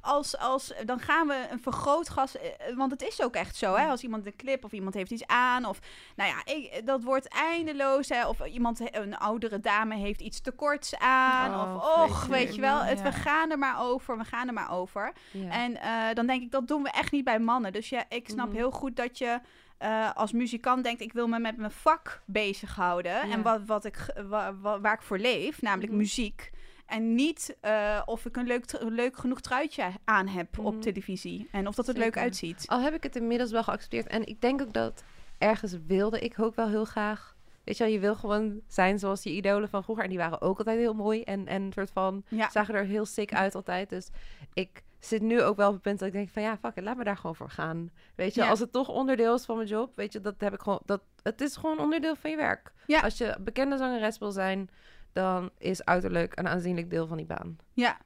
Speaker 1: als, als, dan gaan we een vergrootgas... eh, want het is ook echt zo, hè. Als iemand een clip of iemand heeft iets aan... of nou ja, ik, dat wordt eindeloos, hè. Of iemand, een oudere dame heeft iets tekorts aan.
Speaker 4: Oh,
Speaker 1: of, och,
Speaker 4: vreselijk.
Speaker 1: weet je wel. Het,
Speaker 3: Ja.
Speaker 1: We gaan er maar over, we gaan er maar over.
Speaker 4: Ja.
Speaker 1: En eh, dan denk ik, dat doen we echt niet bij mannen. Dus ja, ik snap
Speaker 4: Mhm.
Speaker 1: heel goed dat je eh, als muzikant denkt... ik wil me met mijn vak bezighouden.
Speaker 4: Ja.
Speaker 1: En wat, wat ik, wa- wa- waar ik voor leef, namelijk
Speaker 4: Mhm.
Speaker 1: muziek. En niet eh, of ik een leuk, leuk genoeg truitje aan heb op
Speaker 4: Mhm.
Speaker 1: televisie. En of dat het leuk uitziet.
Speaker 4: Al heb ik het inmiddels wel geaccepteerd. En ik denk ook dat ergens wilde ik ook wel heel graag. Weet je wel, je wil gewoon zijn zoals je idolen van vroeger. En die waren ook altijd heel mooi. En, en soort van
Speaker 1: Ja,
Speaker 4: zagen er heel sick uit altijd. Dus ik zit nu ook wel op het punt dat ik denk van ja, fuck it, laat me daar gewoon voor gaan. Weet je,
Speaker 1: Ja.
Speaker 4: als het toch onderdeel is van mijn job, weet je, dat heb ik gewoon. Dat, het is gewoon onderdeel van je werk.
Speaker 1: Ja.
Speaker 4: Als je bekende zangeres wil zijn, dan is uiterlijk een aanzienlijk deel van die baan.
Speaker 1: ja.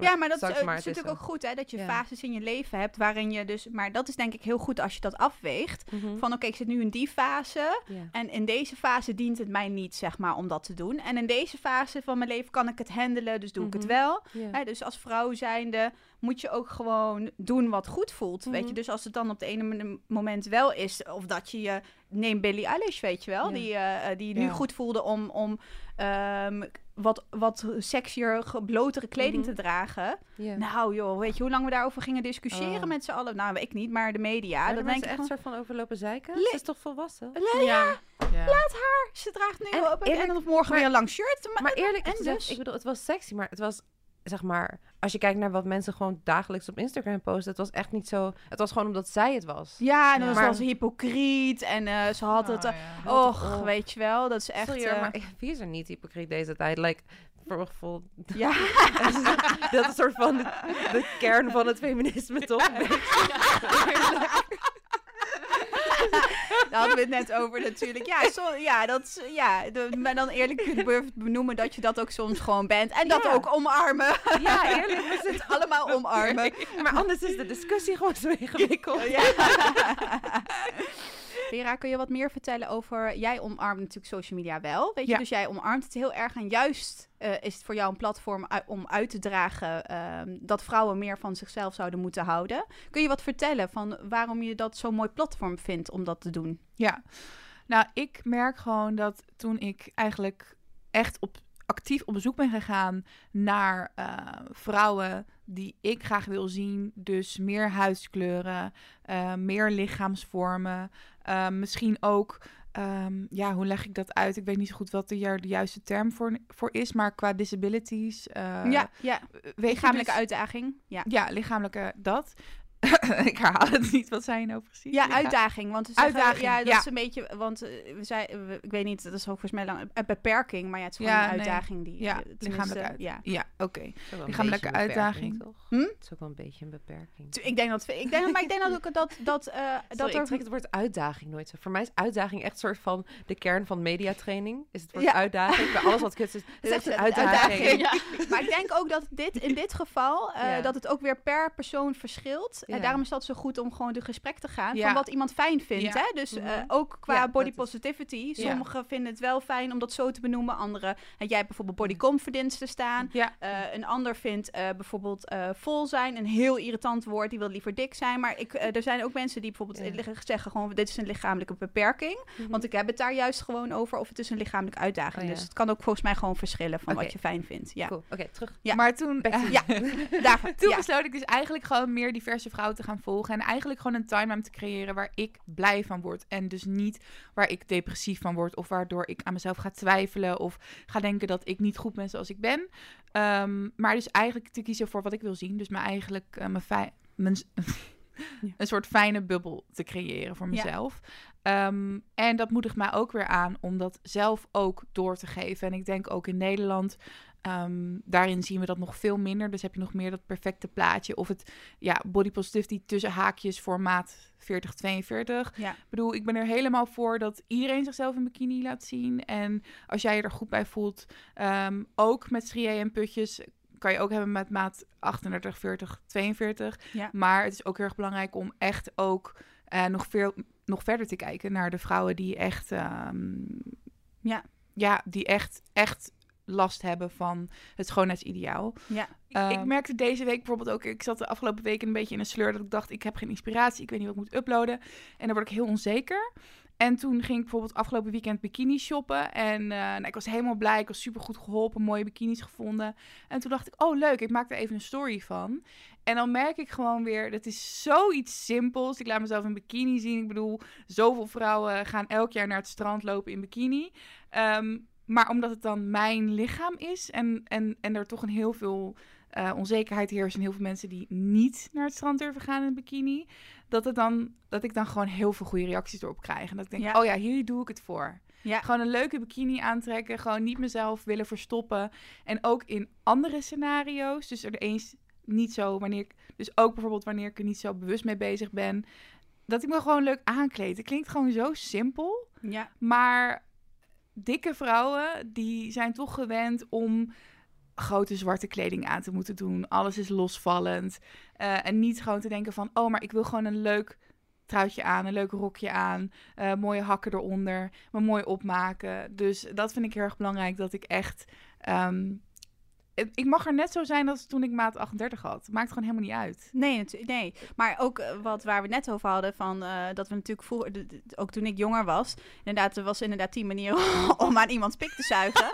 Speaker 1: Ja, maar dat is,
Speaker 4: maar, het
Speaker 1: natuurlijk ook goed, hè, dat je
Speaker 4: Ja.
Speaker 1: fases in je leven hebt waarin je dus... Maar dat is denk ik heel goed als je dat afweegt. Van oké, ik zit nu in die fase en in deze fase dient het mij niet, zeg maar, om dat te doen. En in deze fase van mijn leven kan ik het handelen, dus doe ik het
Speaker 4: Mhm.
Speaker 1: wel. Hè, dus als vrouw zijnde moet je ook gewoon doen wat goed voelt, weet je.
Speaker 4: Mhm.
Speaker 1: Dus als het dan op de ene mom- moment wel is, of dat je je... Neem Billie Eilish, weet je wel,
Speaker 4: Ja.
Speaker 1: die, eh, die nu
Speaker 3: Ja.
Speaker 1: goed voelde om... om ehm, wat, wat sexier, blotere kleding
Speaker 4: Mhm.
Speaker 1: te dragen.
Speaker 4: Ja.
Speaker 1: Nou joh, weet je hoe lang we daarover gingen discussiëren
Speaker 4: Oh.
Speaker 1: met z'n allen? Nou, ik niet, maar de media. Dan denk ik
Speaker 4: echt
Speaker 1: gewoon,
Speaker 4: soort van overlopen zeiken.
Speaker 1: Le-
Speaker 4: Ze is toch volwassen?
Speaker 1: "Le-
Speaker 2: Ja.
Speaker 3: Ja.
Speaker 1: ze draagt nu
Speaker 4: En
Speaker 1: op en
Speaker 4: eerlijk-
Speaker 1: morgen
Speaker 4: maar-
Speaker 1: weer een lang shirt. Maar,
Speaker 4: Maar eerlijk
Speaker 1: en
Speaker 4: gezegd,
Speaker 1: dus?
Speaker 4: ik bedoel, het was sexy, maar het was, zeg maar, als je kijkt naar wat mensen gewoon dagelijks op Instagram posten, het was echt niet zo, het was gewoon omdat zij het was.
Speaker 1: ja, en dan
Speaker 3: Ja.
Speaker 1: was
Speaker 4: Maar-
Speaker 1: ze hypocriet en eh, ze had het...
Speaker 3: Oh,
Speaker 1: eh,
Speaker 3: ja.
Speaker 1: Och,
Speaker 4: op.
Speaker 1: weet je wel, dat is echt...
Speaker 4: Sorry,
Speaker 1: eh,
Speaker 4: maar wie is er niet hypocriet deze tijd? Like, voor
Speaker 1: ja.
Speaker 4: dat is een soort van de, de kern van het feminisme, toch?
Speaker 1: Daar hadden we het net over natuurlijk. Ja, ja, dat, ja de, maar dan eerlijk benoemen dat je dat ook soms gewoon bent. En dat
Speaker 4: Ja.
Speaker 1: ook omarmen.
Speaker 4: Ja, eerlijk, we zitten
Speaker 1: Allemaal omarmen.
Speaker 4: Maar anders is de discussie gewoon zo ingewikkeld.
Speaker 1: Ja. Vera, kun je wat meer vertellen over... Jij omarmt natuurlijk social media wel, weet je?
Speaker 3: Ja.
Speaker 1: Dus jij omarmt het heel erg. En juist eh, is het voor jou een platform om uit te dragen... ehm, dat vrouwen meer van zichzelf zouden moeten houden. Kun je wat vertellen van waarom je dat zo'n mooi platform vindt om dat te doen?
Speaker 3: Ja, nou, ik merk gewoon dat toen ik eigenlijk echt op, actief op bezoek ben gegaan naar eh, vrouwen die ik graag wil zien, dus meer huidskleuren, eh, meer lichaamsvormen, eh, misschien ook. ehm, ja, hoe leg ik dat uit? Ik weet niet zo goed wat de, de juiste term voor, voor is, maar qua disabilities. eh,
Speaker 1: ja, ja. lichamelijke
Speaker 3: dus-
Speaker 1: uitdaging. Ja.
Speaker 3: Ja, lichamelijke dat. ik herhaal het niet. Wat zei je nou precies?
Speaker 1: Ja, uitdaging. Want ze zeggen,
Speaker 3: Uitdaging,
Speaker 1: ja, dat
Speaker 3: ja.
Speaker 1: is een beetje, want eh, we zei, we- ik weet niet, dat is ook volgens mij lang, een beperking, maar ja, het is gewoon
Speaker 3: Ja,
Speaker 1: een
Speaker 3: nee.
Speaker 1: uitdaging die,
Speaker 3: Ja,
Speaker 1: eh,
Speaker 3: lichamelijke uit-
Speaker 1: ja.
Speaker 3: Ja, oké.
Speaker 4: Het is ook wel een
Speaker 3: Lichamelijke
Speaker 4: beetje een beperking,
Speaker 3: uitdaging.
Speaker 4: toch?
Speaker 1: Hm?
Speaker 4: Het is ook wel een beetje een beperking.
Speaker 1: Ik denk dat, ik denk, maar ik denk dat ook dat, dat, eh dat
Speaker 4: Sorry, ik
Speaker 1: er,
Speaker 4: trek het woord uitdaging nooit zo. Voor mij is uitdaging echt een soort van de kern van mediatraining. Is het woord
Speaker 1: Ja.
Speaker 4: uitdaging. Bij alles wat kut is, het is echt een uitdaging.
Speaker 1: maar ik denk ook dat dit, in dit geval, eh,
Speaker 4: Ja.
Speaker 1: dat het ook weer per persoon verschilt. En
Speaker 4: Ja.
Speaker 1: daarom is dat zo goed om gewoon de gesprek te gaan
Speaker 3: Ja.
Speaker 1: van wat iemand fijn vindt. Hè? Dus eh,
Speaker 4: Mhm.
Speaker 1: ook qua body
Speaker 4: is-
Speaker 1: positivity. Sommigen vinden het wel fijn om dat zo te benoemen. Anderen, en jij hebt bijvoorbeeld body confidence te staan.
Speaker 3: Ja,
Speaker 1: Eh, een ander vindt eh, bijvoorbeeld vol zijn een heel irritant woord. Die wil liever dik zijn. Maar ik, er zijn ook mensen die bijvoorbeeld zeggen gewoon dit is een lichamelijke beperking.
Speaker 4: Mhm.
Speaker 1: Want ik heb het daar juist gewoon over of het is een lichamelijke uitdaging.
Speaker 4: Oh.
Speaker 1: Dus het kan ook volgens mij gewoon verschillen van wat je fijn vindt. Ja,
Speaker 4: Cool. Oké, terug.
Speaker 1: Ja.
Speaker 3: maar toen,
Speaker 1: ja. daarvan.
Speaker 3: toen besloot ik dus eigenlijk gewoon meer diverse vrouwen te gaan volgen. En eigenlijk gewoon een timeline te creëren waar ik blij van word. En dus niet waar ik depressief van word. Of waardoor ik aan mezelf ga twijfelen. Of ga denken dat ik niet goed ben zoals ik ben. Ehm, maar dus eigenlijk te kiezen voor wat ik wil zien. Dus me eigenlijk eh, mijn fij- mijn,
Speaker 1: Ja.
Speaker 3: een soort fijne bubbel te creëren voor
Speaker 1: Ja.
Speaker 3: mezelf. Ehm, en dat moedigt mij ook weer aan om dat zelf ook door te geven. En ik denk ook in Nederland, ehm, daarin zien we dat nog veel minder. Dus heb je nog meer dat perfecte plaatje. Of het ja, body positivity tussen haakjes voor maat 40, 42.
Speaker 1: Ja.
Speaker 3: Ik bedoel, ik ben er helemaal voor dat iedereen zichzelf in bikini laat zien. En als jij je er goed bij voelt, ehm, ook met striën en putjes... kan je ook hebben met maat 38, 40, 42.
Speaker 1: Ja.
Speaker 3: Maar het is ook heel erg belangrijk om echt ook eh, nog, veel, nog verder te kijken naar de vrouwen die echt, ehm,
Speaker 1: Ja.
Speaker 3: ja, die echt, echt last hebben van het schoonheidsideaal.
Speaker 1: Ja.
Speaker 3: ik
Speaker 4: Ehm,
Speaker 3: merkte deze week bijvoorbeeld ook, ik zat de afgelopen weken een beetje in een sleur dat ik dacht, ik heb geen inspiratie, ik weet niet wat ik moet uploaden. En dan word ik heel onzeker. En toen ging ik bijvoorbeeld afgelopen weekend bikini shoppen. En eh, nou, ik was helemaal blij. Ik was super goed geholpen. Mooie bikinis gevonden. En toen dacht ik, oh leuk, ik maak er even een story van. En dan merk ik gewoon weer, dat is zoiets simpels. Ik laat mezelf in bikini zien. Ik bedoel, zoveel vrouwen gaan elk jaar naar het strand lopen in bikini. Ehm, maar omdat het dan mijn lichaam is en, en, en er toch een heel veel eh, onzekerheid heerst en heel veel mensen die niet naar het strand durven gaan in een bikini, dat, het dan, dat ik dan gewoon heel veel goede reacties erop krijg. En dat ik denk,
Speaker 1: Ja.
Speaker 3: oh ja, hier doe ik het voor.
Speaker 1: Ja.
Speaker 3: Gewoon een leuke bikini aantrekken, gewoon niet mezelf willen verstoppen. En ook in andere scenario's, dus er eens niet zo, wanneer ik, dus ook bijvoorbeeld wanneer ik er niet zo bewust mee bezig ben, dat ik me gewoon leuk aankleed. Het klinkt gewoon zo simpel.
Speaker 1: Ja.
Speaker 3: Maar dikke vrouwen, die zijn toch gewend om grote zwarte kleding aan te moeten doen. Alles is losvallend. Eh, en niet gewoon te denken van, oh, maar ik wil gewoon een leuk truitje aan, een leuk rokje aan, eh, mooie hakken eronder, me mooi opmaken. Dus dat vind ik heel erg belangrijk, dat ik echt... ehm, ik mag er net zo zijn als toen ik maat 38 had. Maakt gewoon helemaal niet uit.
Speaker 1: Nee, nee. Maar ook eh, wat waar we net over hadden, van eh, dat we natuurlijk vroeger, ook toen ik jonger was, inderdaad, er was inderdaad die manier om aan iemands pik te zuigen.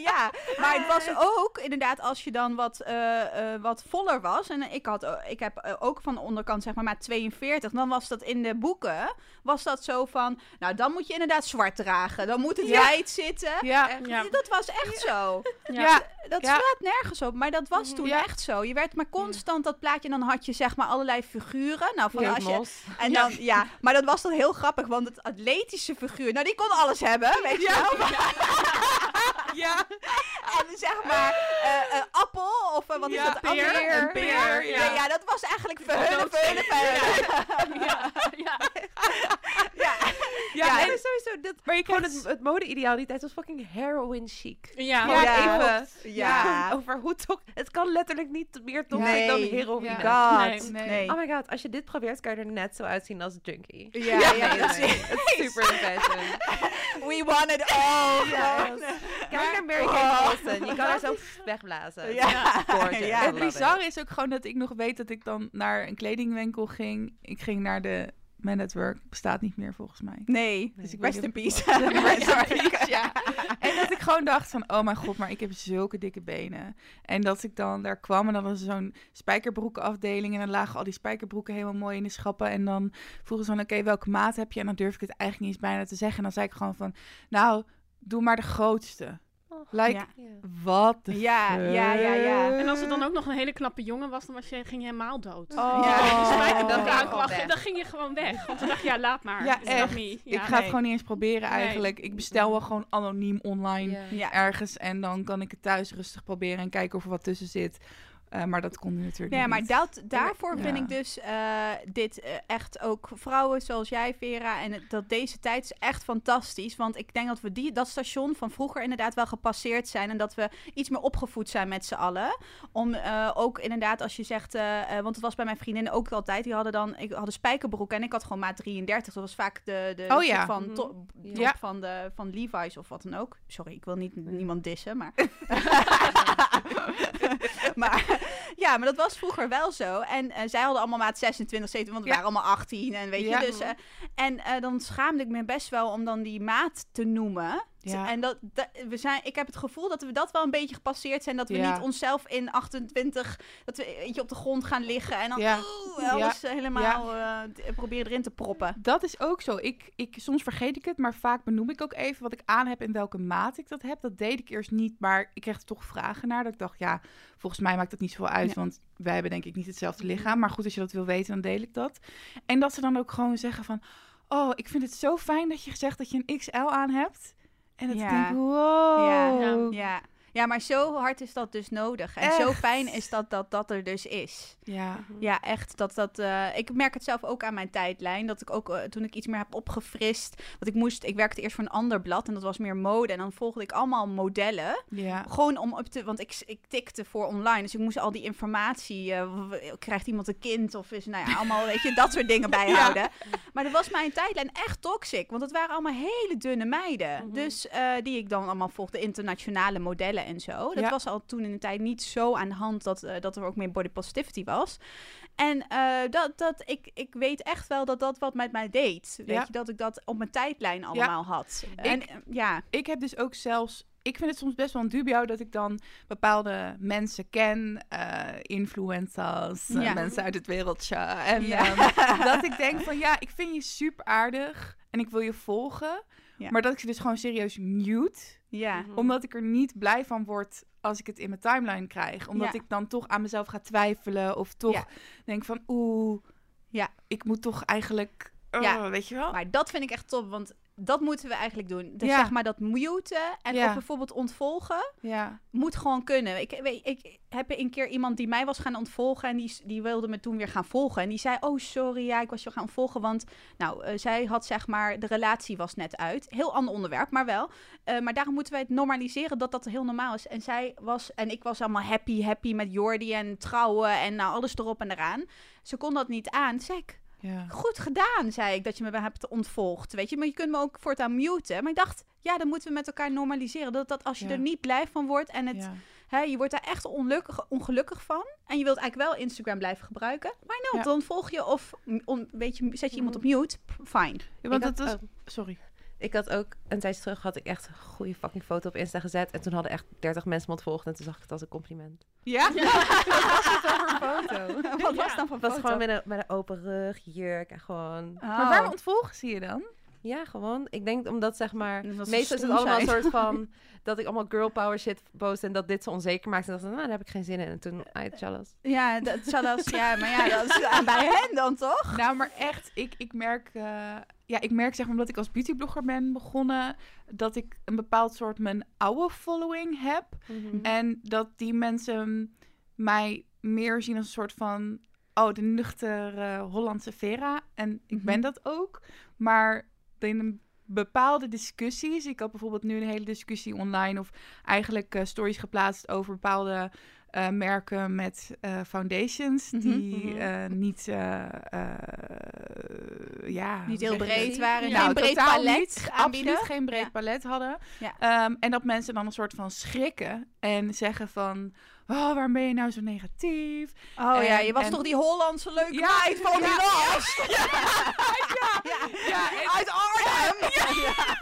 Speaker 1: ja, maar het was ook inderdaad als je dan wat, eh, eh, wat voller was. En ik, had, eh, ik heb ook van de onderkant zeg maar maar 42. Dan was dat in de boeken, was dat zo van... Nou, dan moet je inderdaad zwart dragen. Dan moet het
Speaker 3: Ja.
Speaker 1: wijd zitten.
Speaker 3: Ja.
Speaker 1: Dat was echt zo.
Speaker 3: Ja.
Speaker 1: Dat slaat nergens op, maar dat was toen
Speaker 3: Ja.
Speaker 1: echt zo. Je werd maar constant dat plaatje en dan had je zeg maar allerlei figuren. Nou, van als je, en dan, ja. maar dat was dan heel grappig, want het atletische figuur, nou die kon alles hebben, weet je wel.
Speaker 3: Ja.
Speaker 1: En zeg maar, eh, eh, appel of eh, wat is
Speaker 3: Ja,
Speaker 1: dat?
Speaker 3: peer. Een peer,
Speaker 1: Ja. dat was eigenlijk verhullen, verhullen, verhullen.
Speaker 2: Ja, ja.
Speaker 1: Ja,
Speaker 3: Ja, en-
Speaker 4: sowieso, dit,
Speaker 3: maar je
Speaker 4: gewoon het, het mode-ideaal die tijd was fucking heroin chic.
Speaker 2: Ja,
Speaker 4: even
Speaker 1: Ja.
Speaker 4: over hoe toch... Het kan letterlijk niet meer toch
Speaker 1: Nee.
Speaker 4: dan heroïne.
Speaker 3: Ja.
Speaker 1: God,
Speaker 2: Nee.
Speaker 1: nee.
Speaker 4: Oh my god, als je dit probeert, kan je er net zo uitzien als junkie.
Speaker 1: Ja, ja,
Speaker 4: Nee, nee,
Speaker 1: precies.
Speaker 4: nee. Het is super fashion.
Speaker 1: We want it all.
Speaker 4: Yes. Kijk naar Mary Kate Olsen. Je kan haar zo wegblazen.
Speaker 1: Ja. Ja.
Speaker 3: Het bizarre is ook gewoon dat ik nog weet dat ik dan naar een kledingwinkel ging. Ik ging naar de Man at Work. Bestaat niet meer volgens mij.
Speaker 1: Nee,
Speaker 3: Dus ik
Speaker 1: rest in peace.
Speaker 3: of- Rest in peace, ja. En dat ik gewoon dacht van, oh mijn god, maar ik heb zulke dikke benen. En dat ik dan daar kwam en dan was er zo'n spijkerbroekenafdeling. En dan lagen al die spijkerbroeken helemaal mooi in de schappen. En dan vroegen ze van, oké, welke maat heb je? En dan durf ik het eigenlijk niet eens bijna te zeggen. En dan zei ik gewoon van, nou, doe maar de grootste.
Speaker 4: Oh,
Speaker 3: Like,
Speaker 1: Ja.
Speaker 3: wat de
Speaker 1: Ja, ja, ja, ja.
Speaker 2: En als het dan ook nog een hele knappe jongen was, dan was je, ging je helemaal dood.
Speaker 3: Oh.
Speaker 1: Ja.
Speaker 2: Spijkerbroek
Speaker 4: dan ging je
Speaker 2: aan
Speaker 4: gewoon
Speaker 2: kwam,
Speaker 4: weg.
Speaker 2: dan ging je gewoon weg. Want dan dacht je, ja, laat maar.
Speaker 3: Ja, echt. ik
Speaker 2: Ja.
Speaker 3: ga
Speaker 1: nee.
Speaker 3: het gewoon niet eens proberen
Speaker 2: Nee.
Speaker 3: eigenlijk. Ik bestel wel gewoon anoniem online ergens. En dan kan ik het thuis rustig proberen en kijken of er wat tussen zit. Eh, maar dat kon natuurlijk
Speaker 1: Ja,
Speaker 3: nog
Speaker 1: maar
Speaker 3: niet.
Speaker 1: dat, daarvoor
Speaker 3: Ja.
Speaker 1: vind ik dus eh, dit eh, echt ook vrouwen zoals jij, Vera. En het- dat deze tijd is echt fantastisch. Want ik denk dat we die, dat station van vroeger inderdaad wel gepasseerd zijn. En dat we iets meer opgevoed zijn met z'n allen. Om eh, ook inderdaad, als je zegt. want het was bij mijn vriendinnen ook altijd. Die hadden dan. Ik hadden spijkerbroeken en ik had gewoon maat 33. Dat was vaak de, de
Speaker 3: Oh
Speaker 1: soort
Speaker 3: ja.
Speaker 1: van
Speaker 4: Mhm.
Speaker 1: top, top
Speaker 3: Ja.
Speaker 1: van, de, van Levi's of wat dan ook. Sorry, ik wil niet niemand dissen, maar. maar ja, maar dat was vroeger wel zo. En eh, zij hadden allemaal maat 26, 27, want we
Speaker 3: Ja.
Speaker 1: waren allemaal 18 en weet je. Dus, eh, en eh, dan schaamde ik me best wel om dan die maat te noemen.
Speaker 3: Ja.
Speaker 1: En dat, dat- we zijn, ik heb het gevoel dat we dat wel een beetje gepasseerd zijn. Dat we
Speaker 3: Ja.
Speaker 1: niet onszelf in 28, dat we weet je, op de grond gaan liggen en dan
Speaker 3: Ja.
Speaker 1: oeh, alles eh, helemaal eh, d- proberen erin te proppen.
Speaker 3: Dat is ook zo. Ik, ik, soms vergeet ik het, maar vaak benoem ik ook even wat ik aan heb en welke maat ik dat heb. Dat deed ik eerst niet, maar ik kreeg er toch vragen naar. Dat ik dacht, ja, volgens mij maakt dat niet zoveel uit, want wij hebben denk ik niet hetzelfde lichaam. Maar goed, als je dat wil weten, dan deel ik dat. En dat ze dan ook gewoon zeggen van, oh, ik vind het zo fijn dat je gezegd dat je een XL aan hebt. En dat
Speaker 1: Ja.
Speaker 3: ik denk, wow.
Speaker 1: Ja, ja. maar zo hard is dat dus nodig. En zo fijn is dat dat, dat er dus is.
Speaker 3: Ja.
Speaker 1: Ja, echt. Dat, dat, eh, ik merk het zelf ook aan mijn tijdlijn. Dat ik ook eh, toen ik iets meer heb opgefrist. Want ik moest, ik werkte eerst voor een ander blad en dat was meer mode. En dan volgde ik allemaal modellen.
Speaker 3: Ja.
Speaker 1: Gewoon om op te. Want ik, ik tikte voor online. Dus ik moest al die informatie. eh, krijgt iemand een kind? Of is, nou ja, allemaal, weet je, dat soort dingen bijhouden. Maar dat was mijn tijdlijn echt toxic. Want het waren allemaal hele dunne meiden.
Speaker 4: Mhm.
Speaker 1: Dus die ik dan allemaal volgde. Internationale modellen en zo. Dat
Speaker 3: Ja.
Speaker 1: was al toen in de tijd niet zo aan de hand dat, eh, dat er ook meer body positivity was. En eh, dat, dat, ik, ik weet echt wel dat dat wat met mij deed. Weet
Speaker 3: Ja.
Speaker 1: je, dat ik dat op mijn tijdlijn allemaal had. En eh, ja,
Speaker 3: ik heb dus ook zelfs. Ik vind het soms best wel een dubio dat ik dan bepaalde mensen ken, eh influencers, mensen uit het wereldje. En
Speaker 1: Ja.
Speaker 3: ehm, dat ik denk van ja, ik vind je super aardig en ik wil je volgen.
Speaker 1: Ja.
Speaker 3: Maar dat ik ze dus gewoon serieus mute.
Speaker 1: ja.
Speaker 4: Mhm.
Speaker 3: Omdat ik er niet blij van word als ik het in mijn timeline krijg. Omdat
Speaker 1: Ja.
Speaker 3: ik dan toch aan mezelf ga twijfelen. Of toch
Speaker 1: Ja.
Speaker 3: denk van oeh,
Speaker 1: Ja.
Speaker 3: ik moet toch eigenlijk, uh,
Speaker 1: Ja.
Speaker 3: weet je wel.
Speaker 1: Maar dat vind ik echt top, want dat moeten we eigenlijk doen. Dus
Speaker 3: Ja.
Speaker 1: zeg maar dat muten en
Speaker 3: Ja.
Speaker 1: of bijvoorbeeld ontvolgen,
Speaker 3: Ja,
Speaker 1: moet gewoon kunnen. Ik, weet, ik heb een keer iemand die mij was gaan ontvolgen en die, die wilde me toen weer gaan volgen. En die zei, oh sorry, ja, ik was je gaan ontvolgen, want nou, eh, zij had zeg maar, de relatie was net uit. Heel ander onderwerp, maar wel. Eh, maar daarom moeten wij het normaliseren dat dat heel normaal is. En zij was, en ik was allemaal happy, happy met Jordi en trouwen en nou, alles erop en eraan. Ze kon dat niet aan. Ik,
Speaker 3: ja.
Speaker 1: Goed gedaan, zei ik, dat je me hebt ontvolgd. Weet je, maar je kunt me ook voortaan muten. Maar ik dacht, ja, dan moeten we met elkaar normaliseren. Dat, dat als je
Speaker 3: Ja.
Speaker 1: er niet blij van wordt en het,
Speaker 3: ja.
Speaker 1: hè, je wordt daar echt ongelukkig, ongelukkig van. En je wilt eigenlijk wel Instagram blijven gebruiken. Maar nou, dan volg je of on, weet je, zet je iemand op mute.
Speaker 3: Ja, want dat
Speaker 4: oh,
Speaker 3: Sorry.
Speaker 4: Ik had ook een tijdje terug had ik echt een goede fucking foto op Insta gezet. En toen hadden echt 30 mensen me ontvolgd. En toen zag ik het als een compliment.
Speaker 3: Ja?
Speaker 4: Wat was het dan voor foto?
Speaker 1: Wat was dan voor
Speaker 4: Het was
Speaker 1: foto?
Speaker 4: gewoon met een, met een open rug, jurk en gewoon...
Speaker 1: Oh.
Speaker 3: Maar waarom ontvolgen ze je dan?
Speaker 4: Ja, gewoon. Ik denk omdat zeg maar... Meestal is het allemaal een soort van... dat ik allemaal girl power shit post en dat dit ze onzeker maakt. En dacht nou, daar heb ik geen zin in. En toen, I jealous.
Speaker 1: Ja, dat ja, maar ja, dat is aan bij hen dan toch?
Speaker 3: Nou, maar echt, ik, ik merk, eh, ja, ik merk zeg maar omdat ik als beautyblogger ben begonnen, dat ik een bepaald soort mijn oude following heb. En dat die mensen mij meer zien als een soort van, oh, de nuchtere Hollandse Vera. En ik
Speaker 1: Mhm.
Speaker 3: ben dat ook. Maar in een bepaalde discussies, ik had bijvoorbeeld nu een hele discussie online of eigenlijk eh, stories geplaatst over bepaalde eh, merken met eh, foundations
Speaker 1: Mhm.
Speaker 3: die
Speaker 4: Mhm.
Speaker 3: niet, ja,
Speaker 1: Niet heel breed waren,
Speaker 3: Nou,
Speaker 1: geen breed palet
Speaker 3: niet, absoluut geen breed
Speaker 1: Ja.
Speaker 3: palet hadden.
Speaker 1: Ja.
Speaker 3: Ehm, en dat mensen dan een soort van schrikken en zeggen van, oh, waarom ben je nou zo negatief?
Speaker 1: Oh ja, je was
Speaker 3: en-
Speaker 1: toch die Hollandse leuke
Speaker 3: Ja,
Speaker 1: meid van die
Speaker 3: ja,
Speaker 1: last?
Speaker 3: Ja, ja, en-
Speaker 1: Uit Arnhem!
Speaker 3: Ja,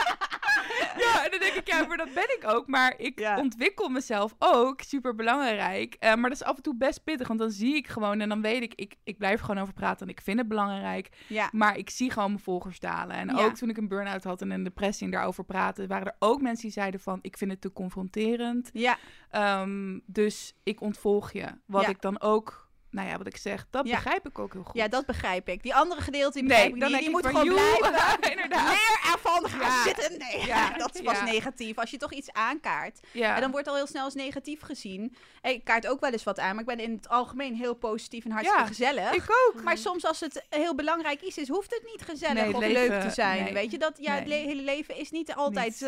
Speaker 3: en dan denk ik, ja, maar dat ben ik ook. Maar ik
Speaker 1: Ja.
Speaker 3: ontwikkel mezelf ook, super belangrijk. Eh, maar dat is af en toe best pittig, want dan zie ik gewoon en dan weet ik, ik, ik blijf er gewoon over praten en ik vind het belangrijk.
Speaker 1: Ja.
Speaker 3: Maar ik zie gewoon mijn volgers dalen. En
Speaker 1: Ja.
Speaker 3: ook toen ik een burn-out had en een depressie en daarover praatte, waren er ook mensen die zeiden van, ik vind het te confronterend.
Speaker 1: Ja,
Speaker 3: Ehm, dus ik ontvolg je. Wat
Speaker 1: Ja.
Speaker 3: ik dan ook, nou ja, wat ik zeg, dat
Speaker 1: Ja.
Speaker 3: begrijp ik ook heel goed.
Speaker 1: ja, dat begrijp ik. Die andere gedeelte die
Speaker 3: Nee, dan
Speaker 1: Die moet gewoon blijven.
Speaker 3: inderdaad.
Speaker 1: Leer ervan gaan
Speaker 3: Ja.
Speaker 1: zitten. Nee,
Speaker 3: Ja.
Speaker 1: dat was negatief. Als je toch iets aankaart. En dan wordt al heel snel als negatief gezien. En ik kaart ook wel eens wat aan, maar ik ben in het algemeen heel positief en hartstikke
Speaker 3: Ja,
Speaker 1: gezellig.
Speaker 3: ik ook.
Speaker 1: Maar soms als het heel belangrijk is, is hoeft het niet gezellig
Speaker 3: Nee,
Speaker 1: of
Speaker 3: leven-
Speaker 1: leuk te zijn.
Speaker 3: nee.
Speaker 1: Weet je, dat ja, het le- hele leven is niet altijd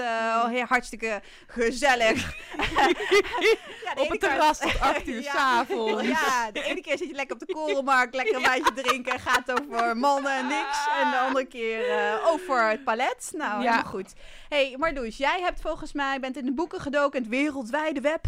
Speaker 1: heel hartstikke gezellig.
Speaker 3: Op het terras tot acht uur s'avonds.
Speaker 1: Ja, de ene keer zit je lekker op de korenmarkt, lekker een wijntje drinken, gaat over mannen en niks. En de andere keer eh, over het palet. Nou,
Speaker 3: Ja.
Speaker 1: goed. hey, Marloes, jij hebt volgens mij, bent in de boeken gedoken, in het wereldwijde web.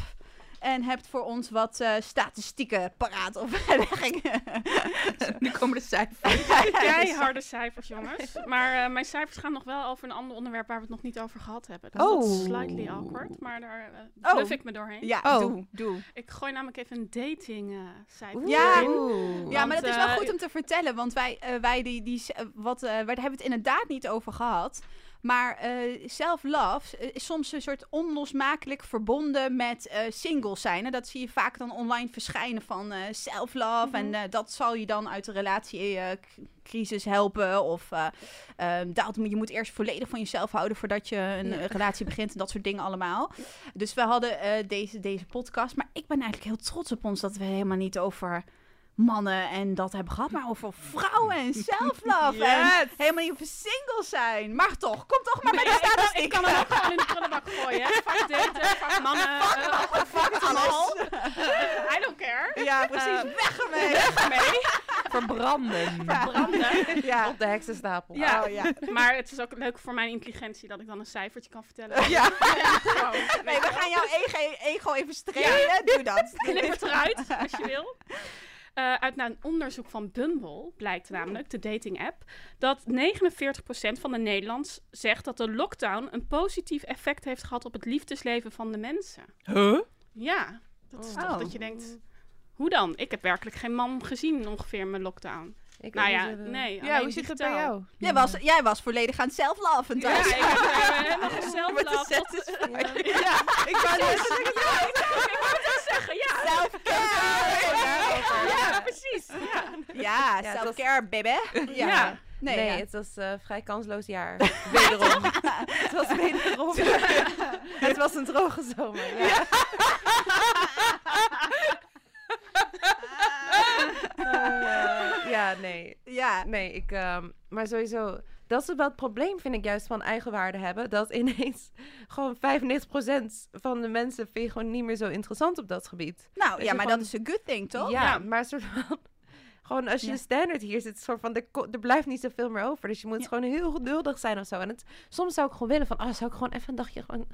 Speaker 1: En hebt voor ons wat eh, statistieken paraat of.
Speaker 3: Nu komen de cijfers.
Speaker 2: Keiharde cijfers, jongens. Maar eh, mijn cijfers gaan nog wel over een ander onderwerp waar we het nog niet over gehad hebben. Dus dat is
Speaker 3: Oh.
Speaker 2: slightly awkward, maar daar
Speaker 1: Oh.
Speaker 2: uh, bluff ik me doorheen.
Speaker 1: Ja,
Speaker 3: Oh.
Speaker 1: doe, doe.
Speaker 2: Ik gooi namelijk even een dating eh cijfer
Speaker 1: Ja.
Speaker 4: Oeh.
Speaker 1: Ja, maar dat is wel goed om te vertellen, want wij, wij die, die, wat, eh, waar hebben we het inderdaad niet over gehad. Maar eh self-love eh, is soms een soort onlosmakelijk verbonden met eh singles zijn. En dat zie je vaak dan online verschijnen van eh self-love. En eh, dat zal je dan uit de relatiecrisis helpen. Of eh, eh, dat, je moet eerst volledig van jezelf houden voordat je een
Speaker 4: Ja.
Speaker 1: relatie begint. En dat soort dingen allemaal. Dus we hadden deze, deze podcast. Maar ik ben eigenlijk heel trots op ons dat we helemaal niet over mannen en dat hebben gehad, maar over vrouwen en self-love. En helemaal niet over singles zijn. Maar toch, kom toch maar
Speaker 2: Nee,
Speaker 1: met de
Speaker 2: ik, kan, ik kan hem ook gewoon in de prullenbak gooien. hè. Fuck daten, fuck mannen. eh, fuck het allemaal. I don't care.
Speaker 1: Ja, precies.
Speaker 2: Eh,
Speaker 1: Weg ermee.
Speaker 2: Mee,
Speaker 3: Verbranden.
Speaker 2: branden.
Speaker 1: Ja.
Speaker 4: Op de heksenstapel.
Speaker 2: Ja.
Speaker 1: Oh, ja.
Speaker 2: Maar het is ook leuk voor mijn intelligentie dat ik dan een cijfertje kan vertellen.
Speaker 1: Ja. Nee, we gaan jouw ego, ego even strelen. Doe dat.
Speaker 2: Knip het eruit, als je wil. Eh, uit een onderzoek van Bumble blijkt namelijk, de dating app, dat 49% van de Nederlands zegt dat de lockdown een positief effect heeft gehad op het liefdesleven van de mensen.
Speaker 3: Huh?
Speaker 2: Ja, dat is
Speaker 1: Oh.
Speaker 2: toch dat je denkt, hoe dan? Ik heb werkelijk geen man gezien ongeveer in mijn lockdown.
Speaker 4: Ik
Speaker 2: nou ja,
Speaker 4: zo-
Speaker 2: nee.
Speaker 3: Ja, hoe zit het bij jou?
Speaker 1: Jij was, jij was volledig aan het self-love
Speaker 2: Ja,
Speaker 1: thuis.
Speaker 2: ik heb helemaal zelf
Speaker 3: Met de
Speaker 2: love
Speaker 3: set
Speaker 2: tot-
Speaker 3: is
Speaker 2: Ja.
Speaker 3: Ja, ik wou net
Speaker 2: Ja, ik wou het wel zeggen, ja.
Speaker 1: Self-care.
Speaker 2: Ja, precies. Ja.
Speaker 1: Ja,
Speaker 4: Ja,
Speaker 1: self-care, baby. Ja.
Speaker 2: Ja.
Speaker 1: Nee,
Speaker 4: Nee,
Speaker 1: ja.
Speaker 4: het was een vrij kansloos jaar. Wederom. het was wederom. het was een droge zomer. Ja. Eh, ja, nee.
Speaker 1: ja.
Speaker 4: Nee, ik... ehm, maar sowieso... Dat is wel het probleem, vind ik juist, van eigenwaarde hebben. Dat ineens gewoon 95% van de mensen vind je gewoon niet meer zo interessant op dat gebied.
Speaker 1: Nou,
Speaker 4: Dus
Speaker 1: ja, maar
Speaker 4: gewoon-
Speaker 1: dat is een good thing, toch?
Speaker 4: Ja,
Speaker 2: Ja.
Speaker 4: maar soort van... gewoon als je
Speaker 1: Ja.
Speaker 4: een standaard hier zit, soort van, er, er blijft niet zoveel meer over. Dus je moet
Speaker 1: Ja.
Speaker 4: gewoon heel geduldig zijn of zo. En het, soms zou ik gewoon willen van, oh, zou ik gewoon even een dagje gewoon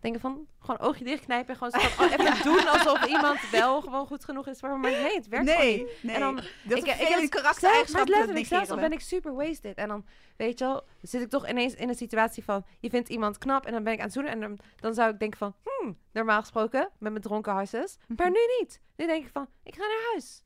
Speaker 4: denken van, gewoon oogje dichtknijpen en gewoon van, oh, even doen alsof iemand wel gewoon goed genoeg is voor me. Maar nee, het werkt gewoon niet.
Speaker 1: nee, nee.
Speaker 4: En dan,
Speaker 1: dat
Speaker 4: ik,
Speaker 1: ik,
Speaker 4: ik
Speaker 1: ik
Speaker 4: heb
Speaker 1: die
Speaker 4: Zelfs,
Speaker 1: karaktereigenschap
Speaker 4: maar letterlijk, zelfs
Speaker 1: negeren
Speaker 4: ben ik super wasted. En dan, weet je wel, zit ik toch ineens in een situatie van... je vindt iemand knap en dan ben ik aan het zoenen... en dan, dan zou ik denken van... hmm, normaal gesproken, met mijn dronken harses. Maar nu niet. Nu denk ik van, ik ga naar huis.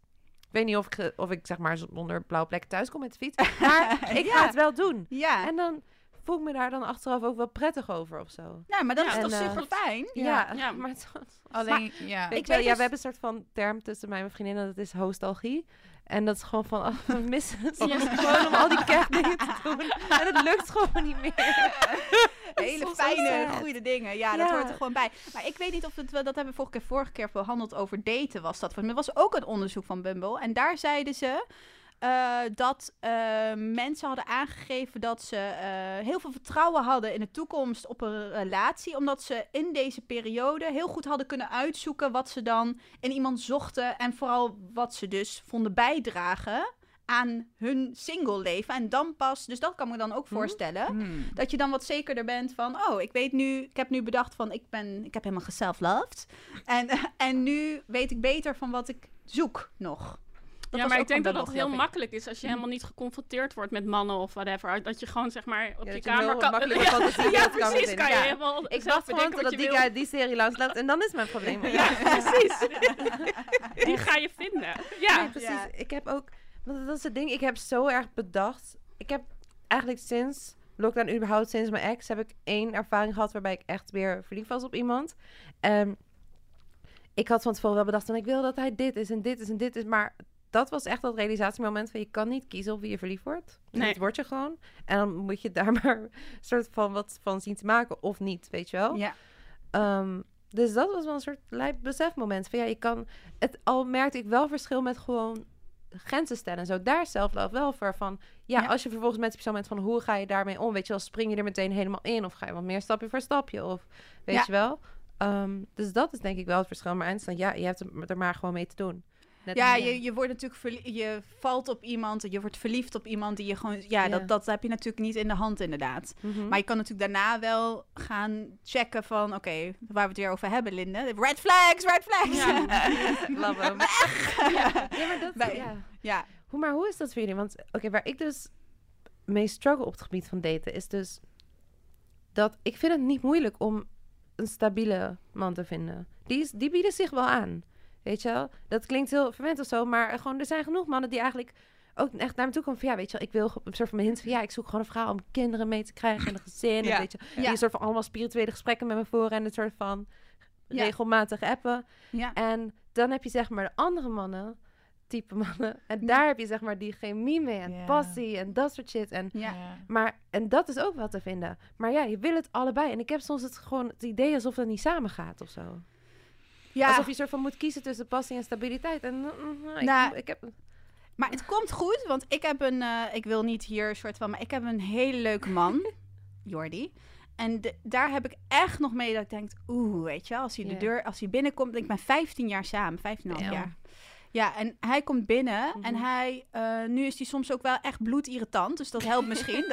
Speaker 4: Ik weet niet of ik, of ik zeg maar zonder blauwe plekken thuis kom met de fiets. Maar ik ga het wel doen.
Speaker 1: Ja,
Speaker 4: En dan voel ik me daar dan achteraf ook wel prettig over of zo.
Speaker 1: nou, maar dat
Speaker 2: Ja,
Speaker 1: is toch
Speaker 4: en, eh,
Speaker 1: super fijn?
Speaker 4: Ja,
Speaker 2: Ja.
Speaker 4: maar het,
Speaker 3: Alleen, ja.
Speaker 4: Weet
Speaker 1: Ik
Speaker 4: wel,
Speaker 1: weet
Speaker 4: ja,
Speaker 1: dus-
Speaker 4: we hebben een soort van term tussen mij en mijn vriendinnen, dat is hostalgie. En dat is gewoon van, oh, we missen het
Speaker 2: Ja.
Speaker 4: gewoon om al die kerstdingen te doen. En het lukt gewoon niet meer.
Speaker 1: Hele fijne, goede dingen. Ja, dat
Speaker 4: Ja.
Speaker 1: hoort er gewoon bij. Maar ik weet niet of het wel, dat hebben we vorige keer, vorige keer behandeld over daten was dat. Maar er was ook een onderzoek van Bumble. En daar zeiden ze eh, dat eh, mensen hadden aangegeven dat ze eh, heel veel vertrouwen hadden in de toekomst op een relatie. Omdat ze in deze periode heel goed hadden kunnen uitzoeken wat ze dan in iemand zochten. En vooral wat ze dus vonden bijdragen aan hun single leven. En dan pas, dus dat kan me dan ook
Speaker 4: Mhm.
Speaker 1: voorstellen.
Speaker 3: Hmm.
Speaker 1: Dat je dan wat zekerder bent van, oh, ik weet nu, ik heb nu bedacht van, ik ben, ik heb helemaal geself-loved. En, en nu weet ik beter van wat ik zoek nog. Dat
Speaker 2: ja,
Speaker 1: was
Speaker 2: maar
Speaker 1: ook
Speaker 2: ik denk dat dat heel makkelijk is als je helemaal niet geconfronteerd wordt met mannen of whatever. Dat je gewoon zeg maar op
Speaker 4: Ja,
Speaker 2: je
Speaker 4: dat je
Speaker 2: kamer kan...
Speaker 4: makkelijk
Speaker 2: ja, precies. Kan je
Speaker 4: ja.
Speaker 2: helemaal
Speaker 4: Ik
Speaker 2: zelf
Speaker 4: wacht gewoon
Speaker 2: je
Speaker 4: die guy die serie langsloopt en dan is mijn probleem.
Speaker 2: Ja, precies. Die ga je vinden. Ja.
Speaker 4: Precies. Ik heb ook, want dat is het ding, ik heb zo erg bedacht. Ik heb eigenlijk sinds lockdown, überhaupt sinds mijn ex, heb ik één ervaring gehad waarbij ik echt weer verliefd was op iemand. En ik had van tevoren wel bedacht van ik wil dat hij dit is en dit is en dit is, maar dat was echt dat realisatiemoment van je kan niet kiezen op wie je verliefd wordt.
Speaker 2: Nee.
Speaker 4: Dat word je gewoon. En dan moet je daar maar een soort van wat van zien te maken of niet, weet je wel.
Speaker 1: Ja,
Speaker 4: Ehm, dus dat was wel een soort lijp besefmoment. Van ja, je kan... Het, al merkte ik wel verschil met gewoon grenzen stellen en zo. Daar zelf wel voor van... Ja,
Speaker 1: Ja.
Speaker 4: als je vervolgens met die persoon bent van... Hoe ga je daarmee om? Weet je wel, spring je er meteen helemaal in? Of ga je wat meer stapje voor stapje? Of weet
Speaker 1: Ja.
Speaker 4: je wel? Ehm, dus dat is denk ik wel het verschil. Maar eindstand, ja, je hebt er maar gewoon mee te doen. Net
Speaker 1: ja je, je wordt natuurlijk verlie- je valt op iemand, je wordt verliefd op iemand die je gewoon, ja,
Speaker 4: Ja.
Speaker 1: Dat, dat heb je natuurlijk niet in de hand inderdaad.
Speaker 4: Mhm.
Speaker 1: Maar je kan natuurlijk daarna wel gaan checken van, oké, waar we het weer over hebben, Linde. Red flags, red flags.
Speaker 2: Ja.
Speaker 4: Love hem. ja. ja, maar dat...
Speaker 1: Bij-
Speaker 4: ja.
Speaker 1: ja.
Speaker 4: Hoe, maar hoe is dat voor jullie? Want oké, waar ik dus mee struggle op het gebied van daten is dus dat ik vind het niet moeilijk om een stabiele man te vinden. Die, is, die bieden zich wel aan. Weet je wel? Dat klinkt heel verwend of zo, maar gewoon er zijn genoeg mannen die eigenlijk ook echt naar me toe komen van ja, weet je wel, ik wil een soort van mijn hint van ja, ik zoek gewoon een vrouw om kinderen mee te krijgen en een gezin.
Speaker 1: Ja.
Speaker 4: En weet je, die
Speaker 1: Ja.
Speaker 4: een soort van allemaal spirituele gesprekken met me voeren en een soort van
Speaker 1: Ja.
Speaker 4: regelmatig appen.
Speaker 1: Ja.
Speaker 4: En dan heb je zeg maar de andere mannen, type mannen. En daar heb je zeg maar die chemie mee en
Speaker 3: Ja.
Speaker 4: passie en dat soort shit. En,
Speaker 1: Ja.
Speaker 4: maar, en dat is ook wel te vinden. Maar ja, je wil het allebei. En ik heb soms het gewoon het idee alsof het niet samen gaat of zo.
Speaker 1: Ja.
Speaker 4: Alsof je soort van moet kiezen tussen passie en stabiliteit. En mm, mm, ik,
Speaker 1: Nou,
Speaker 4: ik heb...
Speaker 1: Maar het komt goed, want ik heb een, eh, ik wil niet hier een soort van, maar ik heb een hele leuke man, Jordi. En de- daar heb ik echt nog mee dat ik denk, oeh, weet je als hij de deur, als hij binnenkomt, ik ben 15 jaar samen, 15,5
Speaker 4: Damn.
Speaker 1: jaar. Ja, en hij komt binnen en
Speaker 4: Mhm.
Speaker 1: hij, eh, nu is hij soms ook wel echt bloedirritant, dus dat helpt misschien.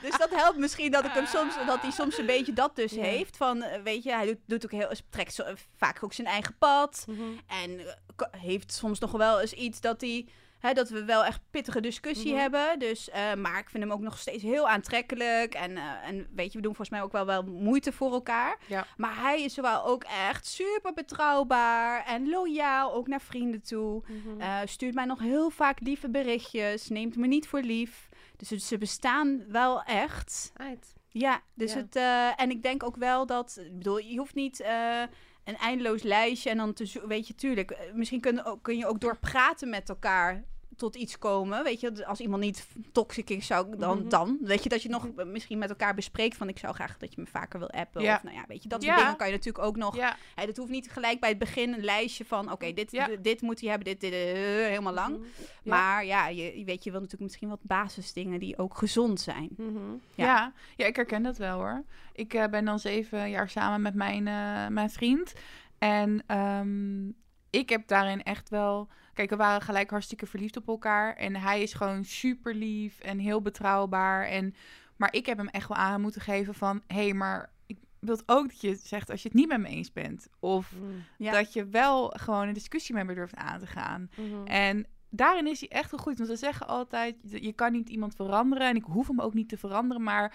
Speaker 1: Dus dat helpt misschien dat ik hem soms, dat hij soms een beetje dat dus
Speaker 4: Ja.
Speaker 1: heeft. Van, eh, weet je, hij doet, doet ook heel, trekt zo, vaak ook zijn eigen pad.
Speaker 4: Mhm.
Speaker 1: En eh, heeft soms nog wel eens iets dat hij. Hè, dat we wel echt pittige discussie
Speaker 4: Mhm.
Speaker 1: hebben. Dus, eh, maar ik vind hem ook nog steeds heel aantrekkelijk. En, en weet je, we doen volgens mij ook wel, wel moeite voor elkaar.
Speaker 4: Ja.
Speaker 1: Maar hij is wel ook echt super betrouwbaar en loyaal, ook naar vrienden toe.
Speaker 4: Mhm.
Speaker 1: Stuurt mij nog heel vaak lieve berichtjes, neemt me niet voor lief. Dus ze bestaan wel echt.
Speaker 4: Uit.
Speaker 1: Ja, dus
Speaker 4: Ja.
Speaker 1: het. eh, en ik denk ook wel dat. Ik bedoel, je hoeft niet eh, een eindeloos lijstje en dan te Weet je, tuurlijk. eh, Misschien kun, kun je ook door praten met elkaar tot iets komen. Weet je, als iemand niet toxic is, zou ik dan.
Speaker 3: Mhm.
Speaker 1: dan weet je dat je nog eh, misschien met elkaar bespreekt van ik zou graag dat je me vaker wil appen.
Speaker 3: Ja.
Speaker 1: Of nou ja, weet je, dat soort
Speaker 3: Ja.
Speaker 1: dingen kan je natuurlijk ook nog.
Speaker 3: Ja,
Speaker 1: Hè, dat hoeft niet gelijk bij het begin een lijstje van oké, dit,
Speaker 3: Ja.
Speaker 1: dit, dit moet hij hebben, dit, dit, eh, helemaal lang.
Speaker 4: Mhm.
Speaker 3: Ja.
Speaker 1: Maar ja, je, je weet je wil natuurlijk misschien wat basisdingen die ook gezond zijn.
Speaker 4: Mhm.
Speaker 1: Ja.
Speaker 3: Ja. Ja, ik herken dat wel hoor. Ik eh, ben dan zeven jaar samen met mijn, eh, mijn vriend. En ehm, ik heb daarin echt wel... Kijk, we waren gelijk hartstikke verliefd op elkaar. En hij is gewoon super lief en heel betrouwbaar. En, maar ik heb hem echt wel aan moeten geven van... Hé, hey, maar ik wil ook dat je zegt als je het niet met me eens bent. Of
Speaker 4: Mm.
Speaker 1: Ja.
Speaker 3: dat je wel gewoon een discussie met me durft aan te gaan.
Speaker 4: Mhm.
Speaker 3: En daarin is hij echt gegroeid. Want ze zeggen altijd, je je kan niet iemand veranderen. En ik hoef hem ook niet te veranderen. Maar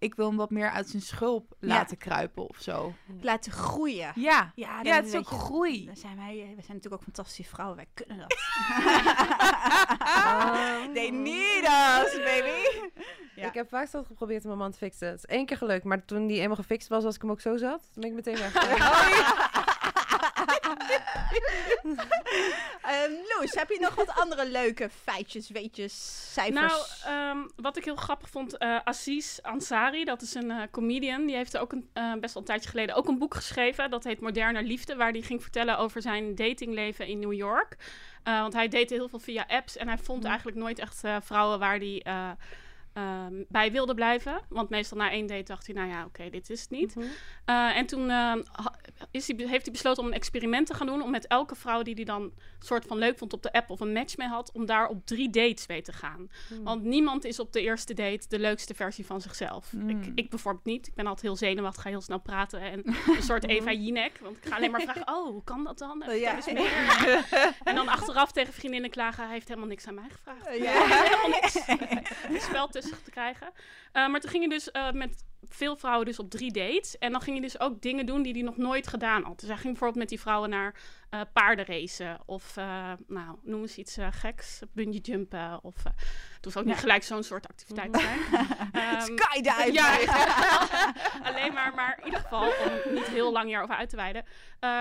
Speaker 3: ik wil hem wat meer uit zijn schulp
Speaker 1: Ja.
Speaker 3: laten kruipen of zo.
Speaker 1: Laten groeien.
Speaker 3: Ja,
Speaker 1: Ja,
Speaker 3: ja
Speaker 1: dan
Speaker 3: het is ook
Speaker 1: je-
Speaker 3: groei.
Speaker 1: Dan zijn wij, we zijn natuurlijk ook fantastische vrouwen. Wij kunnen dat. They need us, baby. Ja.
Speaker 4: Ik heb vaak zelf geprobeerd om mijn man te fixen. Het is één keer gelukt, maar toen die eenmaal gefixt was, als ik hem ook zo zat, toen ben ik meteen weg.
Speaker 1: Loes, heb je nog wat andere leuke feitjes, weetjes, cijfers?
Speaker 2: Nou, ehm, wat ik heel grappig vond, eh Aziz Ansari, dat is een eh, comedian, die heeft ook een, eh, best wel een tijdje geleden ook een boek geschreven. Dat heet Moderne Liefde, waar hij ging vertellen over zijn datingleven in New York. Want hij date heel veel via apps en hij vond eigenlijk nooit echt vrouwen waar hij eh, ehm, bij wilde blijven. Want meestal na één date dacht hij, nou ja, oké, dit is het niet.
Speaker 4: Mhm.
Speaker 2: En toen ha- is hij, heeft hij besloten om een experiment te gaan doen. Om met elke vrouw die hij dan soort van leuk vond op de app of een match mee had. Om daar op drie dates mee te gaan.
Speaker 4: Hmm.
Speaker 2: Want niemand is op de eerste date de leukste versie van zichzelf.
Speaker 3: Mm.
Speaker 2: Ik, ik bijvoorbeeld niet. Ik ben altijd heel zenuwachtig, ga heel snel praten. En een soort Eva Jinek. Want ik ga alleen maar vragen, oh, hoe kan dat dan? Vertel
Speaker 1: Ja.
Speaker 2: eens meer. En dan achteraf tegen vriendinnen klagen, hij heeft helemaal niks aan mij gevraagd. Ja. helemaal niks. Een spel tussen te krijgen. Eh, maar toen ging je dus eh, met veel vrouwen dus op drie dates. En dan ging je dus ook dingen doen die hij nog nooit gedaan had. Dus hij ging bijvoorbeeld met die vrouwen naar eh paardenracen. Of, eh, nou, noem eens iets eh, geks. Bungee jumpen. Of, het hoeft ook niet gelijk zo'n soort activiteit te zijn. Ehm,
Speaker 1: Skydive.
Speaker 2: ja, alleen maar, maar in ieder geval, om niet heel lang hierover uit te wijden,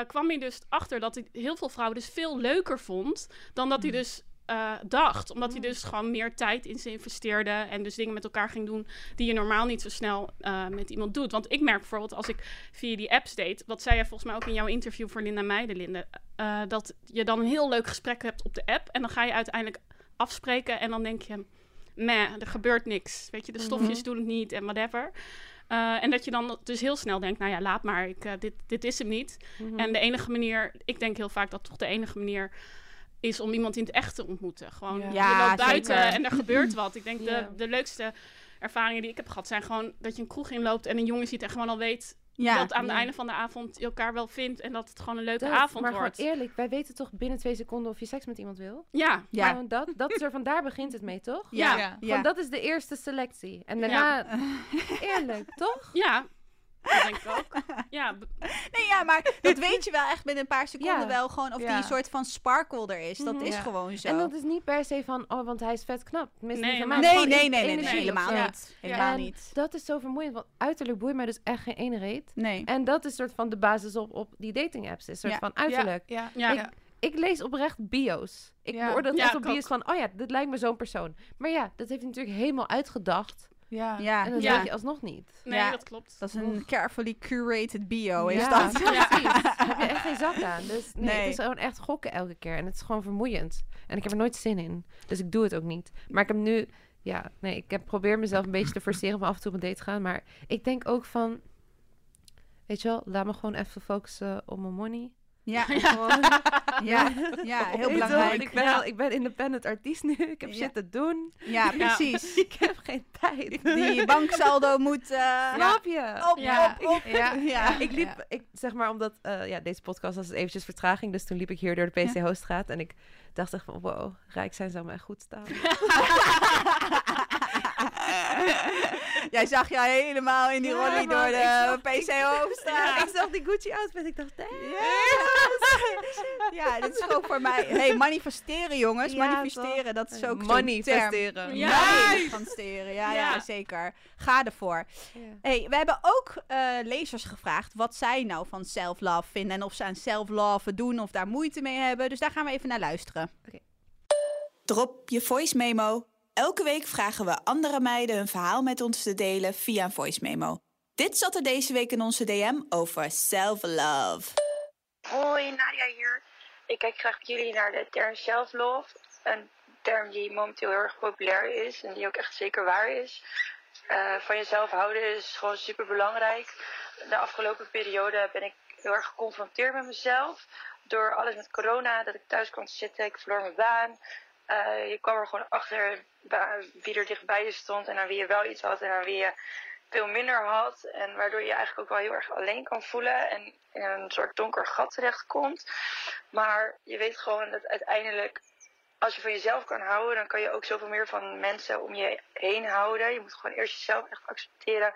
Speaker 2: kwam hij dus achter dat hij heel veel vrouwen dus veel leuker vond dan dat hij dus eh, dacht. Omdat hij dus gewoon meer tijd in ze investeerde en dus dingen met elkaar ging doen die je normaal niet zo snel eh, met iemand doet. Want ik merk bijvoorbeeld als ik via die apps deed, wat zei jij volgens mij ook in jouw interview voor Linda Meijelinde, eh dat je dan een heel leuk gesprek hebt op de app en dan ga je uiteindelijk afspreken en dan denk je, meh, er gebeurt niks. Weet je, de stofjes doen het niet en whatever. Eh, en dat je dan dus heel snel denkt, nou ja, laat maar, ik, dit, dit is hem niet.
Speaker 4: Mhm.
Speaker 2: En de enige manier, ik denk heel vaak dat toch de enige manier is om iemand in het echt te ontmoeten. Gewoon,
Speaker 3: Ja.
Speaker 2: je loopt buiten
Speaker 1: zeker.
Speaker 2: en er gebeurt wat. Ik denk
Speaker 4: Ja.
Speaker 2: de, de leukste ervaringen die ik heb gehad zijn gewoon dat je een kroeg inloopt en een jongen ziet en gewoon al weet
Speaker 1: Ja.
Speaker 2: dat aan het
Speaker 4: Ja.
Speaker 2: einde van de avond je elkaar wel vindt en dat het gewoon een leuke
Speaker 4: Dat,
Speaker 2: avond
Speaker 4: maar
Speaker 2: wordt.
Speaker 4: gewoon eerlijk, wij weten toch binnen twee seconden of je seks met iemand wil?
Speaker 2: Ja,
Speaker 1: Ja.
Speaker 4: Gewoon dat, dat is er, van daar begint het mee, toch?
Speaker 1: Ja.
Speaker 3: Ja.
Speaker 1: Ja.
Speaker 4: Van, dat is de eerste selectie. En daarna, eerlijk, toch?
Speaker 2: ja, dat denk ik ook. Ja,
Speaker 1: Nee, ja, maar dat weet je wel echt binnen een paar seconden
Speaker 4: Ja.
Speaker 1: wel gewoon of
Speaker 3: Ja.
Speaker 1: die soort van sparkle er is. Dat
Speaker 4: Mhm.
Speaker 1: is
Speaker 3: Ja.
Speaker 1: gewoon zo.
Speaker 4: En dat is niet per se van, oh, want hij is vet knap. Tenminste,
Speaker 2: Nee,
Speaker 4: niet
Speaker 1: nee, nee, nee, nee, helemaal niet. Helemaal
Speaker 4: En
Speaker 1: niet.
Speaker 4: Dat is zo vermoeiend, want uiterlijk boeit mij dus echt geen ene reet.
Speaker 1: Nee.
Speaker 4: En dat is soort van de basis op, op die dating apps. Is soort
Speaker 1: Ja.
Speaker 4: van uiterlijk.
Speaker 3: Ja,
Speaker 2: Ja.
Speaker 3: ja.
Speaker 4: Ik lees oprecht bio's. Ik
Speaker 3: Ja.
Speaker 4: beoordeel
Speaker 2: Ja,
Speaker 4: echt
Speaker 2: ik
Speaker 4: op bio's van, oh ja, dit lijkt me zo'n persoon. Maar ja, dat heeft hij natuurlijk helemaal uitgedacht.
Speaker 3: Ja.
Speaker 1: Ja,
Speaker 4: En dat
Speaker 2: Ja.
Speaker 4: weet je alsnog niet.
Speaker 2: nee,
Speaker 1: Ja.
Speaker 2: dat klopt.
Speaker 1: dat is een carefully curated bio, is
Speaker 4: ja,
Speaker 1: dat?
Speaker 4: precies. Daar heb je echt geen zak aan. Dus nee,
Speaker 1: Nee.
Speaker 4: het is gewoon echt gokken elke keer. En het is gewoon vermoeiend. En ik heb er nooit zin in. Dus ik doe het ook niet. Maar ik heb nu... Ja, nee, ik heb probeer mezelf een beetje te forceren om af en toe op een date te gaan. Maar ik denk ook van... Weet je wel, laat me gewoon even focussen op mijn money.
Speaker 1: Ja,
Speaker 4: Gewoon,
Speaker 1: ja, ja, heel belangrijk.
Speaker 4: Ik ben,
Speaker 2: Ja.
Speaker 4: al- ik ben independent artiest nu. Ik heb
Speaker 1: Ja.
Speaker 4: shit te doen.
Speaker 1: Ja, precies.
Speaker 4: Ik heb geen tijd.
Speaker 1: Die banksaldo moet
Speaker 4: Snap je?
Speaker 1: op, op, op.
Speaker 3: Ja.
Speaker 4: Ik liep, ik, zeg maar, omdat eh, ja, deze podcast was eventjes vertraging. Dus toen liep ik hier door de PC Hoofdstraat. En ik dacht echt van, wow, rijk zijn zou me echt goed staan.
Speaker 1: Jij zag jou helemaal in die
Speaker 4: Ja,
Speaker 1: rollie
Speaker 4: man,
Speaker 1: door de PC Hoofdstraat.
Speaker 4: ik zag die Gucci outfit. Ik dacht, damn.
Speaker 1: Ja, dit is gewoon voor mij. Hey, manifesteren jongens,
Speaker 4: Ja,
Speaker 1: manifesteren, dat is ook
Speaker 4: Manifesteren.
Speaker 1: term.
Speaker 2: Ja.
Speaker 1: Manifesteren, ja, ja,
Speaker 2: Ja.
Speaker 1: zeker. Ga ervoor. Hey, we hebben ook eh, lezers gevraagd wat zij nou van self-love vinden en of ze aan self-love doen of daar moeite mee hebben. Dus daar gaan we even naar luisteren.
Speaker 4: Oké.
Speaker 5: Drop je voice memo. Elke week vragen we andere meiden hun verhaal met ons te delen via een voice memo. Dit zat er deze week in onze DM over self-love.
Speaker 6: Hoi, Nadia hier. Ik kijk graag met jullie naar de term self-love. Een term die momenteel heel erg populair is en die ook echt zeker waar is. Eh, van jezelf houden is gewoon super belangrijk. De afgelopen periode ben ik heel erg geconfronteerd met mezelf. Door alles met corona, dat ik thuis kwam te zitten, ik verloor mijn baan. Uh, je kwam er gewoon achter wie er dichtbij je stond en aan wie je wel iets had en aan wie je veel minder had. En waardoor je eigenlijk ook wel heel erg alleen kan voelen en in een soort donker gat terechtkomt. Maar je weet gewoon dat uiteindelijk als je van jezelf kan houden, dan kan je ook zoveel meer van mensen om je heen houden. Je moet gewoon eerst jezelf echt accepteren.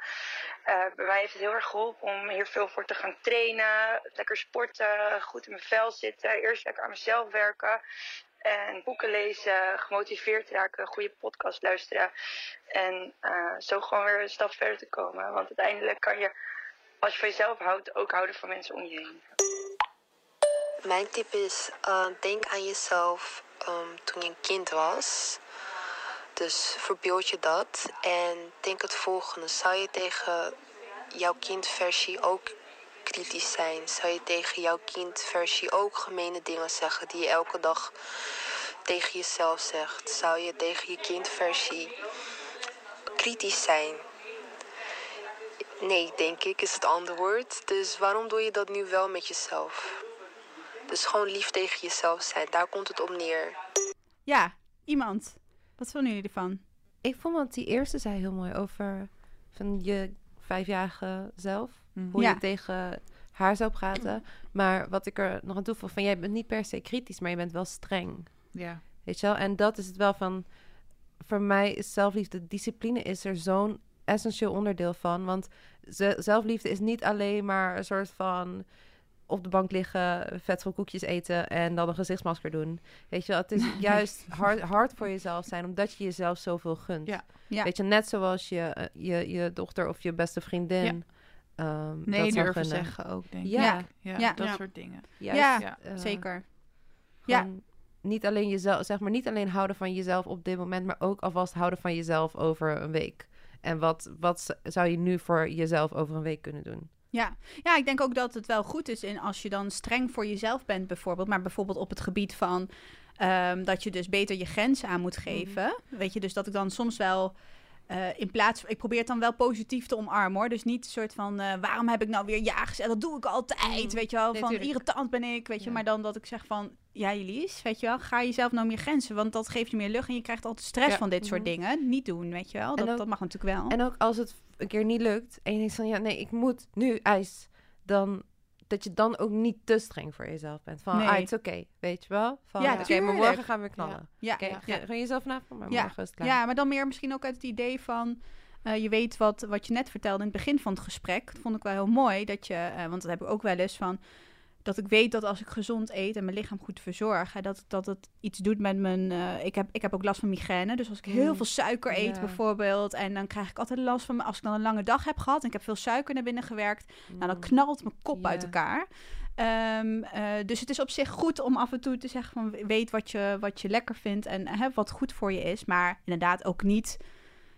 Speaker 6: Uh, bij mij heeft het heel erg geholpen om hier veel voor te gaan trainen. Lekker sporten, goed in mijn vel zitten. Eerst lekker aan mezelf werken. En boeken lezen, gemotiveerd raken, goede podcast luisteren. En uh, zo gewoon weer een stap verder te komen. Want uiteindelijk kan je, als je van jezelf houdt, ook houden van mensen om je heen.
Speaker 7: Mijn tip is, uh, denk aan jezelf um, toen je een kind was. Dus verbeeld je dat en denk het volgende. Zou je tegen jouw kindversie ook kritisch zijn? Zou je tegen jouw kindversie ook gemene dingen zeggen die je elke dag tegen jezelf zegt? Zou je tegen je kindversie kritisch zijn? Nee, denk ik, is het antwoord. Dus waarom doe je dat nu wel met jezelf? Dus gewoon lief tegen jezelf zijn. Daar komt het op neer.
Speaker 1: Ja, iemand. Wat vonden jullie ervan?
Speaker 4: Ik vond wat die eerste zei heel mooi over van je vijfjarige zelf. Mhm. Hoe je tegen haar zou praten. Maar wat ik er nog aan toevoeg, van jij bent niet per se kritisch, maar je bent wel streng.
Speaker 3: Ja.
Speaker 4: Weet je wel? En dat is het wel van... Voor mij is zelfliefde, discipline is er zo'n essentieel onderdeel van. Want zelfliefde is niet alleen maar een soort van op de bank liggen, vetvol koekjes eten en dan een gezichtsmasker doen. Weet je wel, het is juist hard, hard voor jezelf zijn, omdat je jezelf zoveel gunt.
Speaker 3: Ja.
Speaker 1: ja.
Speaker 4: Weet je, net zoals je, eh, je, je dochter of je beste vriendin. Ja. Um,
Speaker 3: nee, dat durven zeggen ook, denk ik. Ja, ja, ja. dat soort dingen.
Speaker 1: Juist, ja, uh, zeker. Ja.
Speaker 4: Niet alleen jezelf, zeg maar, niet alleen houden van jezelf op dit moment, maar ook alvast houden van jezelf over een week. En wat, wat zou je nu voor jezelf over een week kunnen doen?
Speaker 1: Ja. ja, ik denk ook dat het wel goed is in als je dan streng voor jezelf bent, bijvoorbeeld. Maar bijvoorbeeld op het gebied van um, dat je dus beter je grenzen aan moet mhm. geven. Weet je, dus dat ik dan soms wel. Uh, in plaats ik probeer het dan wel positief te omarmen hoor. Dus niet een soort van uh, waarom heb ik nou weer ja gezegd? Dat doe ik altijd. Mm. Weet je wel, van irritant ben ik. Weet je, maar dan dat ik zeg van ja, Jelise, weet je wel, ga jezelf nou meer grenzen. Want dat geeft je meer lucht en je krijgt altijd stress van dit soort mhm. dingen. Niet doen, weet je wel. Dat, ook, dat mag natuurlijk wel.
Speaker 4: En ook als het een keer niet lukt en je denkt van ja, nee, ik moet nu ijs, dan dat je dan ook niet te streng voor jezelf bent. Van, nee. ah, het oké, weet je wel? Van, ja, oké, maar morgen gaan we knallen. Ja, ja, ja. Ga je jezelf vanavond, maar morgen is het klaar.
Speaker 1: Ja, maar dan meer misschien ook uit het idee van... Uh, je weet wat, wat je net vertelde in het begin van het gesprek. Dat vond ik wel heel mooi. Dat je, uh, want dat heb ik ook wel eens van dat ik weet dat als ik gezond eet en mijn lichaam goed verzorg, hè, dat, dat het iets doet met mijn. Uh, ik, heb, ik heb ook last van migraine. Dus als ik heel mm. veel suiker eet, bijvoorbeeld, en dan krijg ik altijd last van. Als ik dan een lange dag heb gehad en ik heb veel suiker naar binnen gewerkt, nou, dan mm. knalt mijn kop uit elkaar. Um, uh, dus het is op zich goed om af en toe te zeggen van weet wat je, wat je lekker vindt en hè, wat goed voor je is. Maar inderdaad ook niet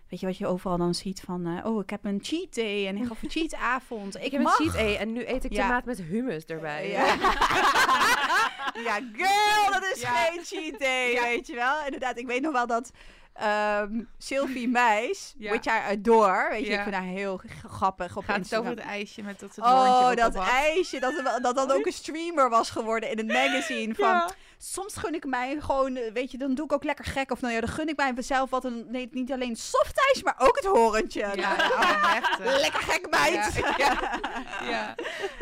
Speaker 1: Weet je wat je overal dan ziet van... Uh, oh, ik heb een cheat day en ik ga voor cheatavond.
Speaker 4: Ik heb een cheat day en nu eet ik tomaat met hummus erbij.
Speaker 1: Ja, ja girl, dat is geen cheat day, weet je wel. Inderdaad, ik weet nog wel dat um, Sylvie Meis, ja. which I adore. Weet je, ik vind haar heel grappig op
Speaker 3: Gaat Instagram. het over het ijsje met dat het
Speaker 1: Oh, dat ijsje, dat, dat dan ook een streamer was geworden in een magazine. Van, soms gun ik mij gewoon, eh, weet je, dan doe ik ook lekker gek. Of nou ja, dan gun ik mij mezelf wat een, nee, niet alleen softijs, maar ook het horentje. Ja, nou, lekker gek meid. Ja, ja,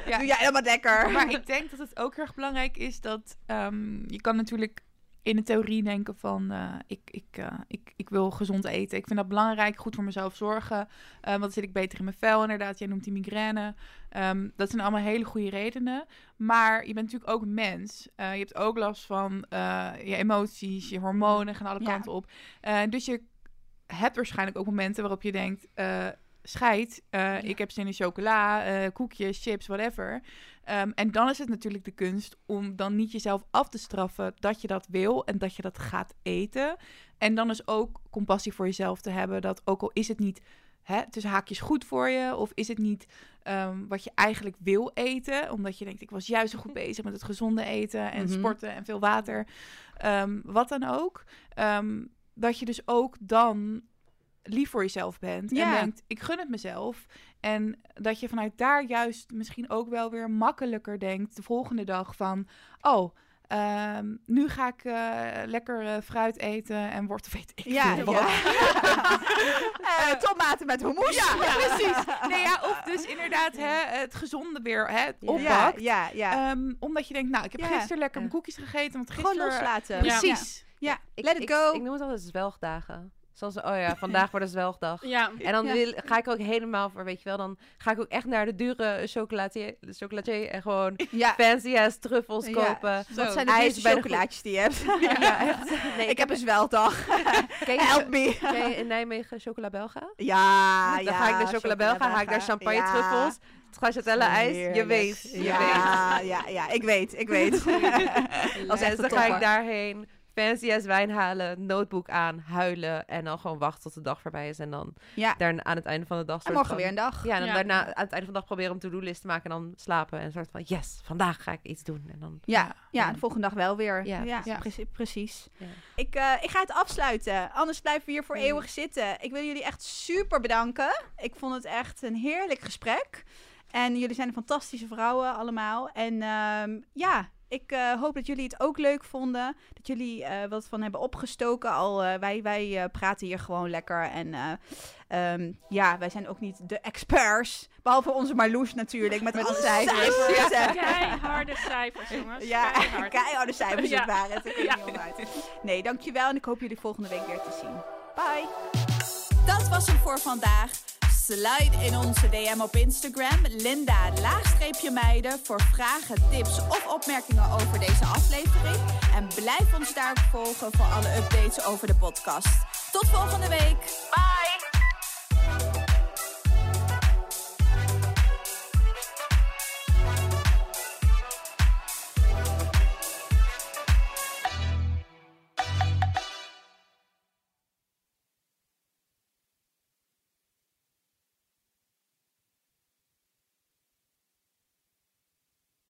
Speaker 1: ja. Doe jij helemaal lekker.
Speaker 3: Maar ik denk dat het ook erg belangrijk is dat um, je kan natuurlijk in de theorie denken van uh, ik, ik, uh, ik, ik wil gezond eten. Ik vind dat belangrijk, goed voor mezelf zorgen. Uh, want dan zit ik beter in mijn vel, inderdaad. Jij noemt die migraine. Um, dat zijn allemaal hele goede redenen. Maar je bent natuurlijk ook mens. je hebt ook last van je emoties, je hormonen gaan alle kanten op. dus je hebt waarschijnlijk ook momenten waarop je denkt scheid, ik heb zin in chocola, koekjes, chips, whatever. Um, en dan is het natuurlijk de kunst om dan niet jezelf af te straffen dat je dat wil en dat je dat gaat eten. En dan is ook compassie voor jezelf te hebben dat ook al is het niet hè, tussen haakjes goed voor je of is het niet um, wat je eigenlijk wil eten, omdat je denkt ik was juist zo goed bezig met het gezonde eten en mhm. sporten en veel water, um, wat dan ook. dat je dus ook dan lief voor jezelf bent. En denkt, ik gun het mezelf. En dat je vanuit daar juist misschien ook wel weer makkelijker denkt de volgende dag van... Oh, ehm, nu ga ik eh, lekker eh, fruit eten en wortel weet ik
Speaker 1: Ja,
Speaker 3: veel
Speaker 1: ja.
Speaker 3: wat.
Speaker 1: Eh, tomaten met hummus.
Speaker 3: Ja, precies. Nee, ja, of dus inderdaad hè, het gezonde weer hè, het
Speaker 4: Ja.
Speaker 3: oppakt.
Speaker 1: Ja, ja, ja.
Speaker 3: Ehm, omdat je denkt, nou, ik heb
Speaker 1: Ja.
Speaker 3: gisteren lekker mijn koekjes gegeten. Want
Speaker 1: Gewoon
Speaker 3: gisteren...
Speaker 1: loslaten.
Speaker 2: Ja.
Speaker 3: Precies.
Speaker 1: Ja,
Speaker 4: Ik,
Speaker 1: let it
Speaker 4: ik,
Speaker 1: go.
Speaker 4: Ik noem het altijd zwelgdagen. Zoals, oh ja, vandaag wordt een zwelgdag.
Speaker 2: Ja.
Speaker 4: En dan
Speaker 1: Ja.
Speaker 4: wil, ga ik ook helemaal voor, weet je wel, dan ga ik ook echt naar de dure chocolatier, chocolatier en gewoon
Speaker 1: Ja.
Speaker 4: fancy ass truffels
Speaker 1: Ja.
Speaker 4: kopen.
Speaker 1: Wat zijn de
Speaker 4: ijs de
Speaker 1: chocolaatjes die je hebt?
Speaker 4: Ja. Nee,
Speaker 1: ik heb een zweldag.
Speaker 4: Ken
Speaker 1: Help me.
Speaker 4: ken je in Nijmegen Chocola Belga?
Speaker 1: Ja,
Speaker 4: Dan
Speaker 1: ja.
Speaker 4: ga ik naar Chocola Belga, ga ik naar champagne truffels, stracciatella ijs, je weet. Je weet.
Speaker 1: Ja, ja, ja, ik weet, ik weet. Als
Speaker 4: dan ga ik daarheen, fancy as wijn halen, notebook aan, huilen en dan gewoon wachten tot de dag voorbij is. En dan
Speaker 1: Ja,
Speaker 4: daar aan het einde van de dag...
Speaker 1: en
Speaker 4: soort
Speaker 1: morgen
Speaker 4: van-
Speaker 1: weer een dag.
Speaker 4: Ja, en dan
Speaker 2: Ja.
Speaker 4: daarna aan het einde van de dag proberen om to-do-list te maken en dan slapen. En een soort van, yes, vandaag ga ik iets doen. En dan...
Speaker 1: Ja, ja, de volgende dag wel weer. Ja,
Speaker 4: Ja,
Speaker 1: ja,
Speaker 3: precies.
Speaker 1: precie- precies.
Speaker 4: Ja.
Speaker 1: Ik, eh, ik ga het afsluiten. Anders blijven we hier voor
Speaker 4: Mm.
Speaker 1: eeuwig zitten. Ik wil jullie echt super bedanken. Ik vond het echt een heerlijk gesprek. En jullie zijn fantastische vrouwen allemaal. En ehm, ja, ik eh, hoop dat jullie het ook leuk vonden. Dat jullie eh, wat van hebben opgestoken. Al eh, wij, wij eh, praten hier gewoon lekker. En eh, ehm, ja, wij zijn ook niet de experts. Behalve onze Marloes natuurlijk. Met, alle cijfers.
Speaker 2: Ja. Keiharde cijfers, jongens.
Speaker 1: Ja,
Speaker 2: Keihard.
Speaker 1: keiharde cijfers
Speaker 2: Ja.
Speaker 1: het waren. Het er
Speaker 2: Ja.
Speaker 1: niet. Nee, dankjewel en ik hoop jullie volgende week weer te zien. Bye!
Speaker 5: Dat was hem voor vandaag. Slide in onze DM op Instagram, Linda laagstreepje meiden, voor vragen, tips of opmerkingen over deze aflevering. En blijf ons daar volgen voor alle updates over de podcast. Tot volgende week. Bye!